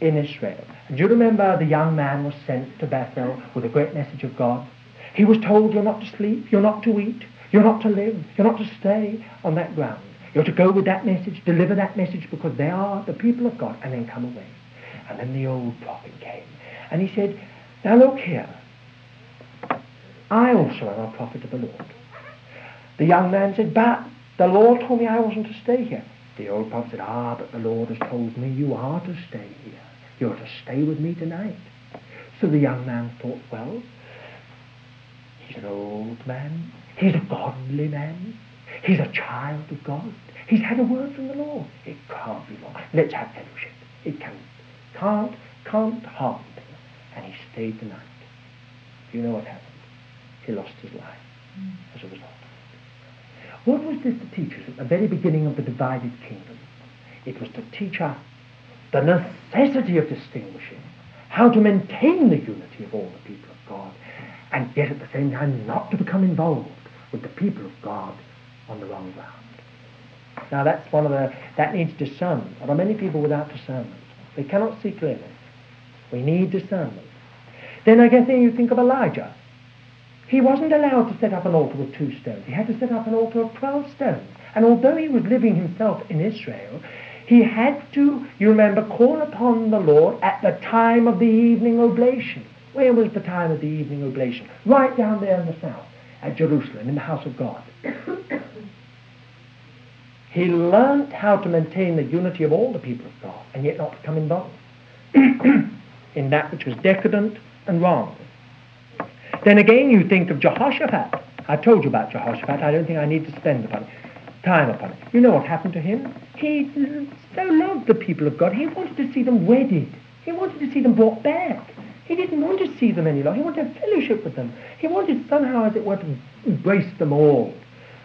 [SPEAKER 1] in Israel. do you remember the young man was sent to Bethel with a great message of God? He was told, You're not to sleep, you're not to eat, you're not to live, you're not to stay on that ground. You're to go with that message, deliver that message because they are the people of God, and then come away. And then the old prophet came. And he said, Now look here. I also am a prophet of the Lord. The young man said, But the Lord told me I wasn't to stay here. The old prophet said, Ah, but the Lord has told me you are to stay here. You're to stay with me tonight. So the young man thought, well, he's an old man. He's a godly man. He's a child of God. He's had a word from the Lord. It can't be wrong. Let's have fellowship. It can't. can't, can't harm him. And he stayed the night. Do you know what happened? he lost his life mm. as a result. What was this to teach us at the very beginning of the divided kingdom? It was to teach us the necessity of distinguishing, how to maintain the unity of all the people of God, and yet at the same time not to become involved with the people of God on the wrong ground. Now that's one of the, that needs discernment. There are many people without discernment. They cannot see clearly. We need discernment. Then I guess then you think of Elijah. He wasn't allowed to set up an altar with two stones. He had to set up an altar of 12 stones. And although he was living himself in Israel, he had to, you remember, call upon the Lord at the time of the evening oblation. Where was the time of the evening oblation? Right down there in the south, at Jerusalem, in the house of God. he learnt how to maintain the unity of all the people of God, and yet not become involved [clears throat] in that which was decadent and wrong. Then again, you think of Jehoshaphat. I told you about Jehoshaphat. I don't think I need to spend upon it, time upon it. You know what happened to him? He so loved the people of God. He wanted to see them wedded. He wanted to see them brought back. He didn't want to see them any longer. He wanted to have fellowship with them. He wanted somehow, as it were, to embrace them all.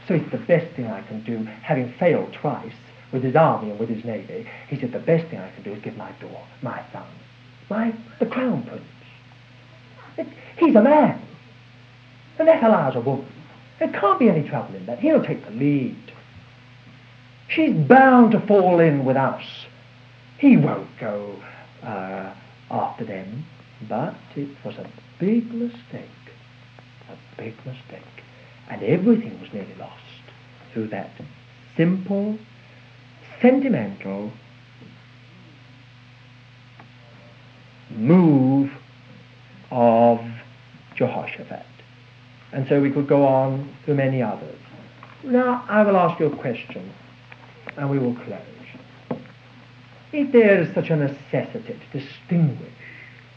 [SPEAKER 1] So it's the best thing I can do, having failed twice with his army and with his navy. He said, the best thing I can do is give my daughter, my son, my, the crown prince. He's a man. And Athaliah's a woman. There can't be any trouble in that. He'll take the lead. She's bound to fall in with us. He won't go uh, after them. But it was a big mistake. A big mistake. And everything was nearly lost through that simple, sentimental move of Jehoshaphat. And so we could go on to many others. Now, I will ask you a question, and we will close. If there is such a necessity to distinguish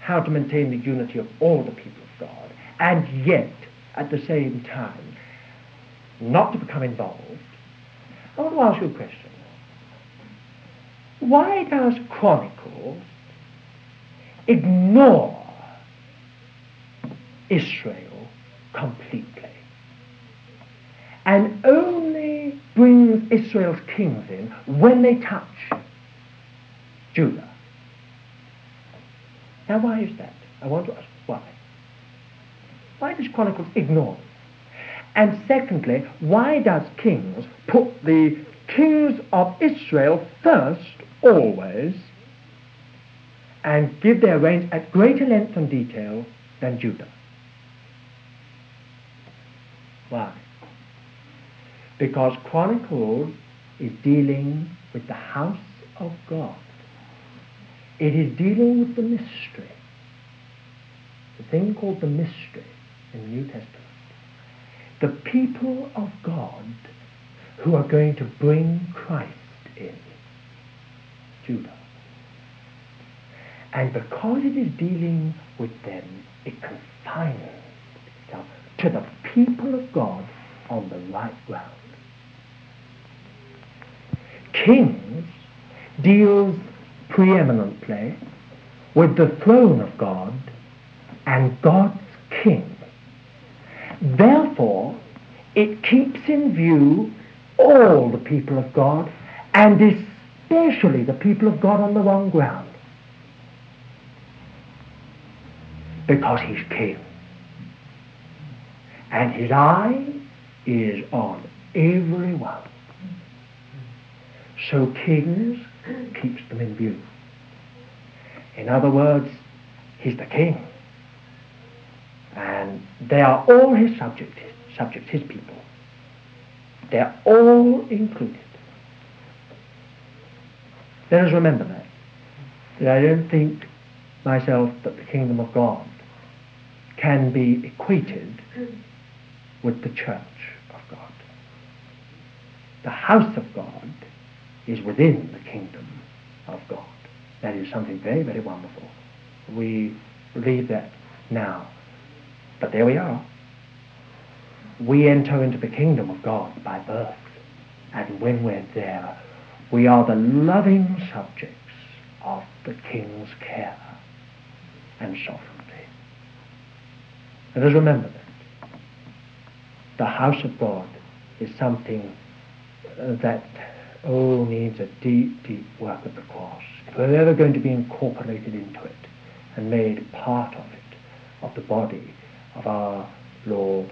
[SPEAKER 1] how to maintain the unity of all the people of God, and yet, at the same time, not to become involved, I want to ask you a question. Why does Chronicles ignore Israel completely and only brings Israel's kings in when they touch Judah? Now, why is that? I want to ask why. Why does Chronicles ignore? And secondly, why does Kings put the kings of Israel first, always, and give their reigns at greater length and detail than Judah? Why? Because Chronicles is dealing with the house of God. It is dealing with the mystery, the thing called the mystery in the New Testament. The people of God who are going to bring Christ in, Judah. And because it is dealing with them, it confines itself to the people of God on the right ground. Kings deals preeminently with the throne of God and God's king. Therefore, it keeps in view all the people of God and especially the people of God on the wrong ground. Because he's king. And his eye is on everyone. So kings keeps them in view. In other words, he's the king. And they are all his subjects, his subjects, his people. They're all included. Let us remember that. That I don't think myself that the kingdom of God can be equated with the church of God. The house of God is within the kingdom of God. That is something very, very wonderful. We leave that now. But there we are. We enter into the kingdom of God by birth. And when we're there, we are the loving subjects of the King's care and sovereignty. Let us remember that. The house of God is something uh, that oh, needs a deep, deep work at the cross. If we're ever going to be incorporated into it and made part of it, of the body of our Lord.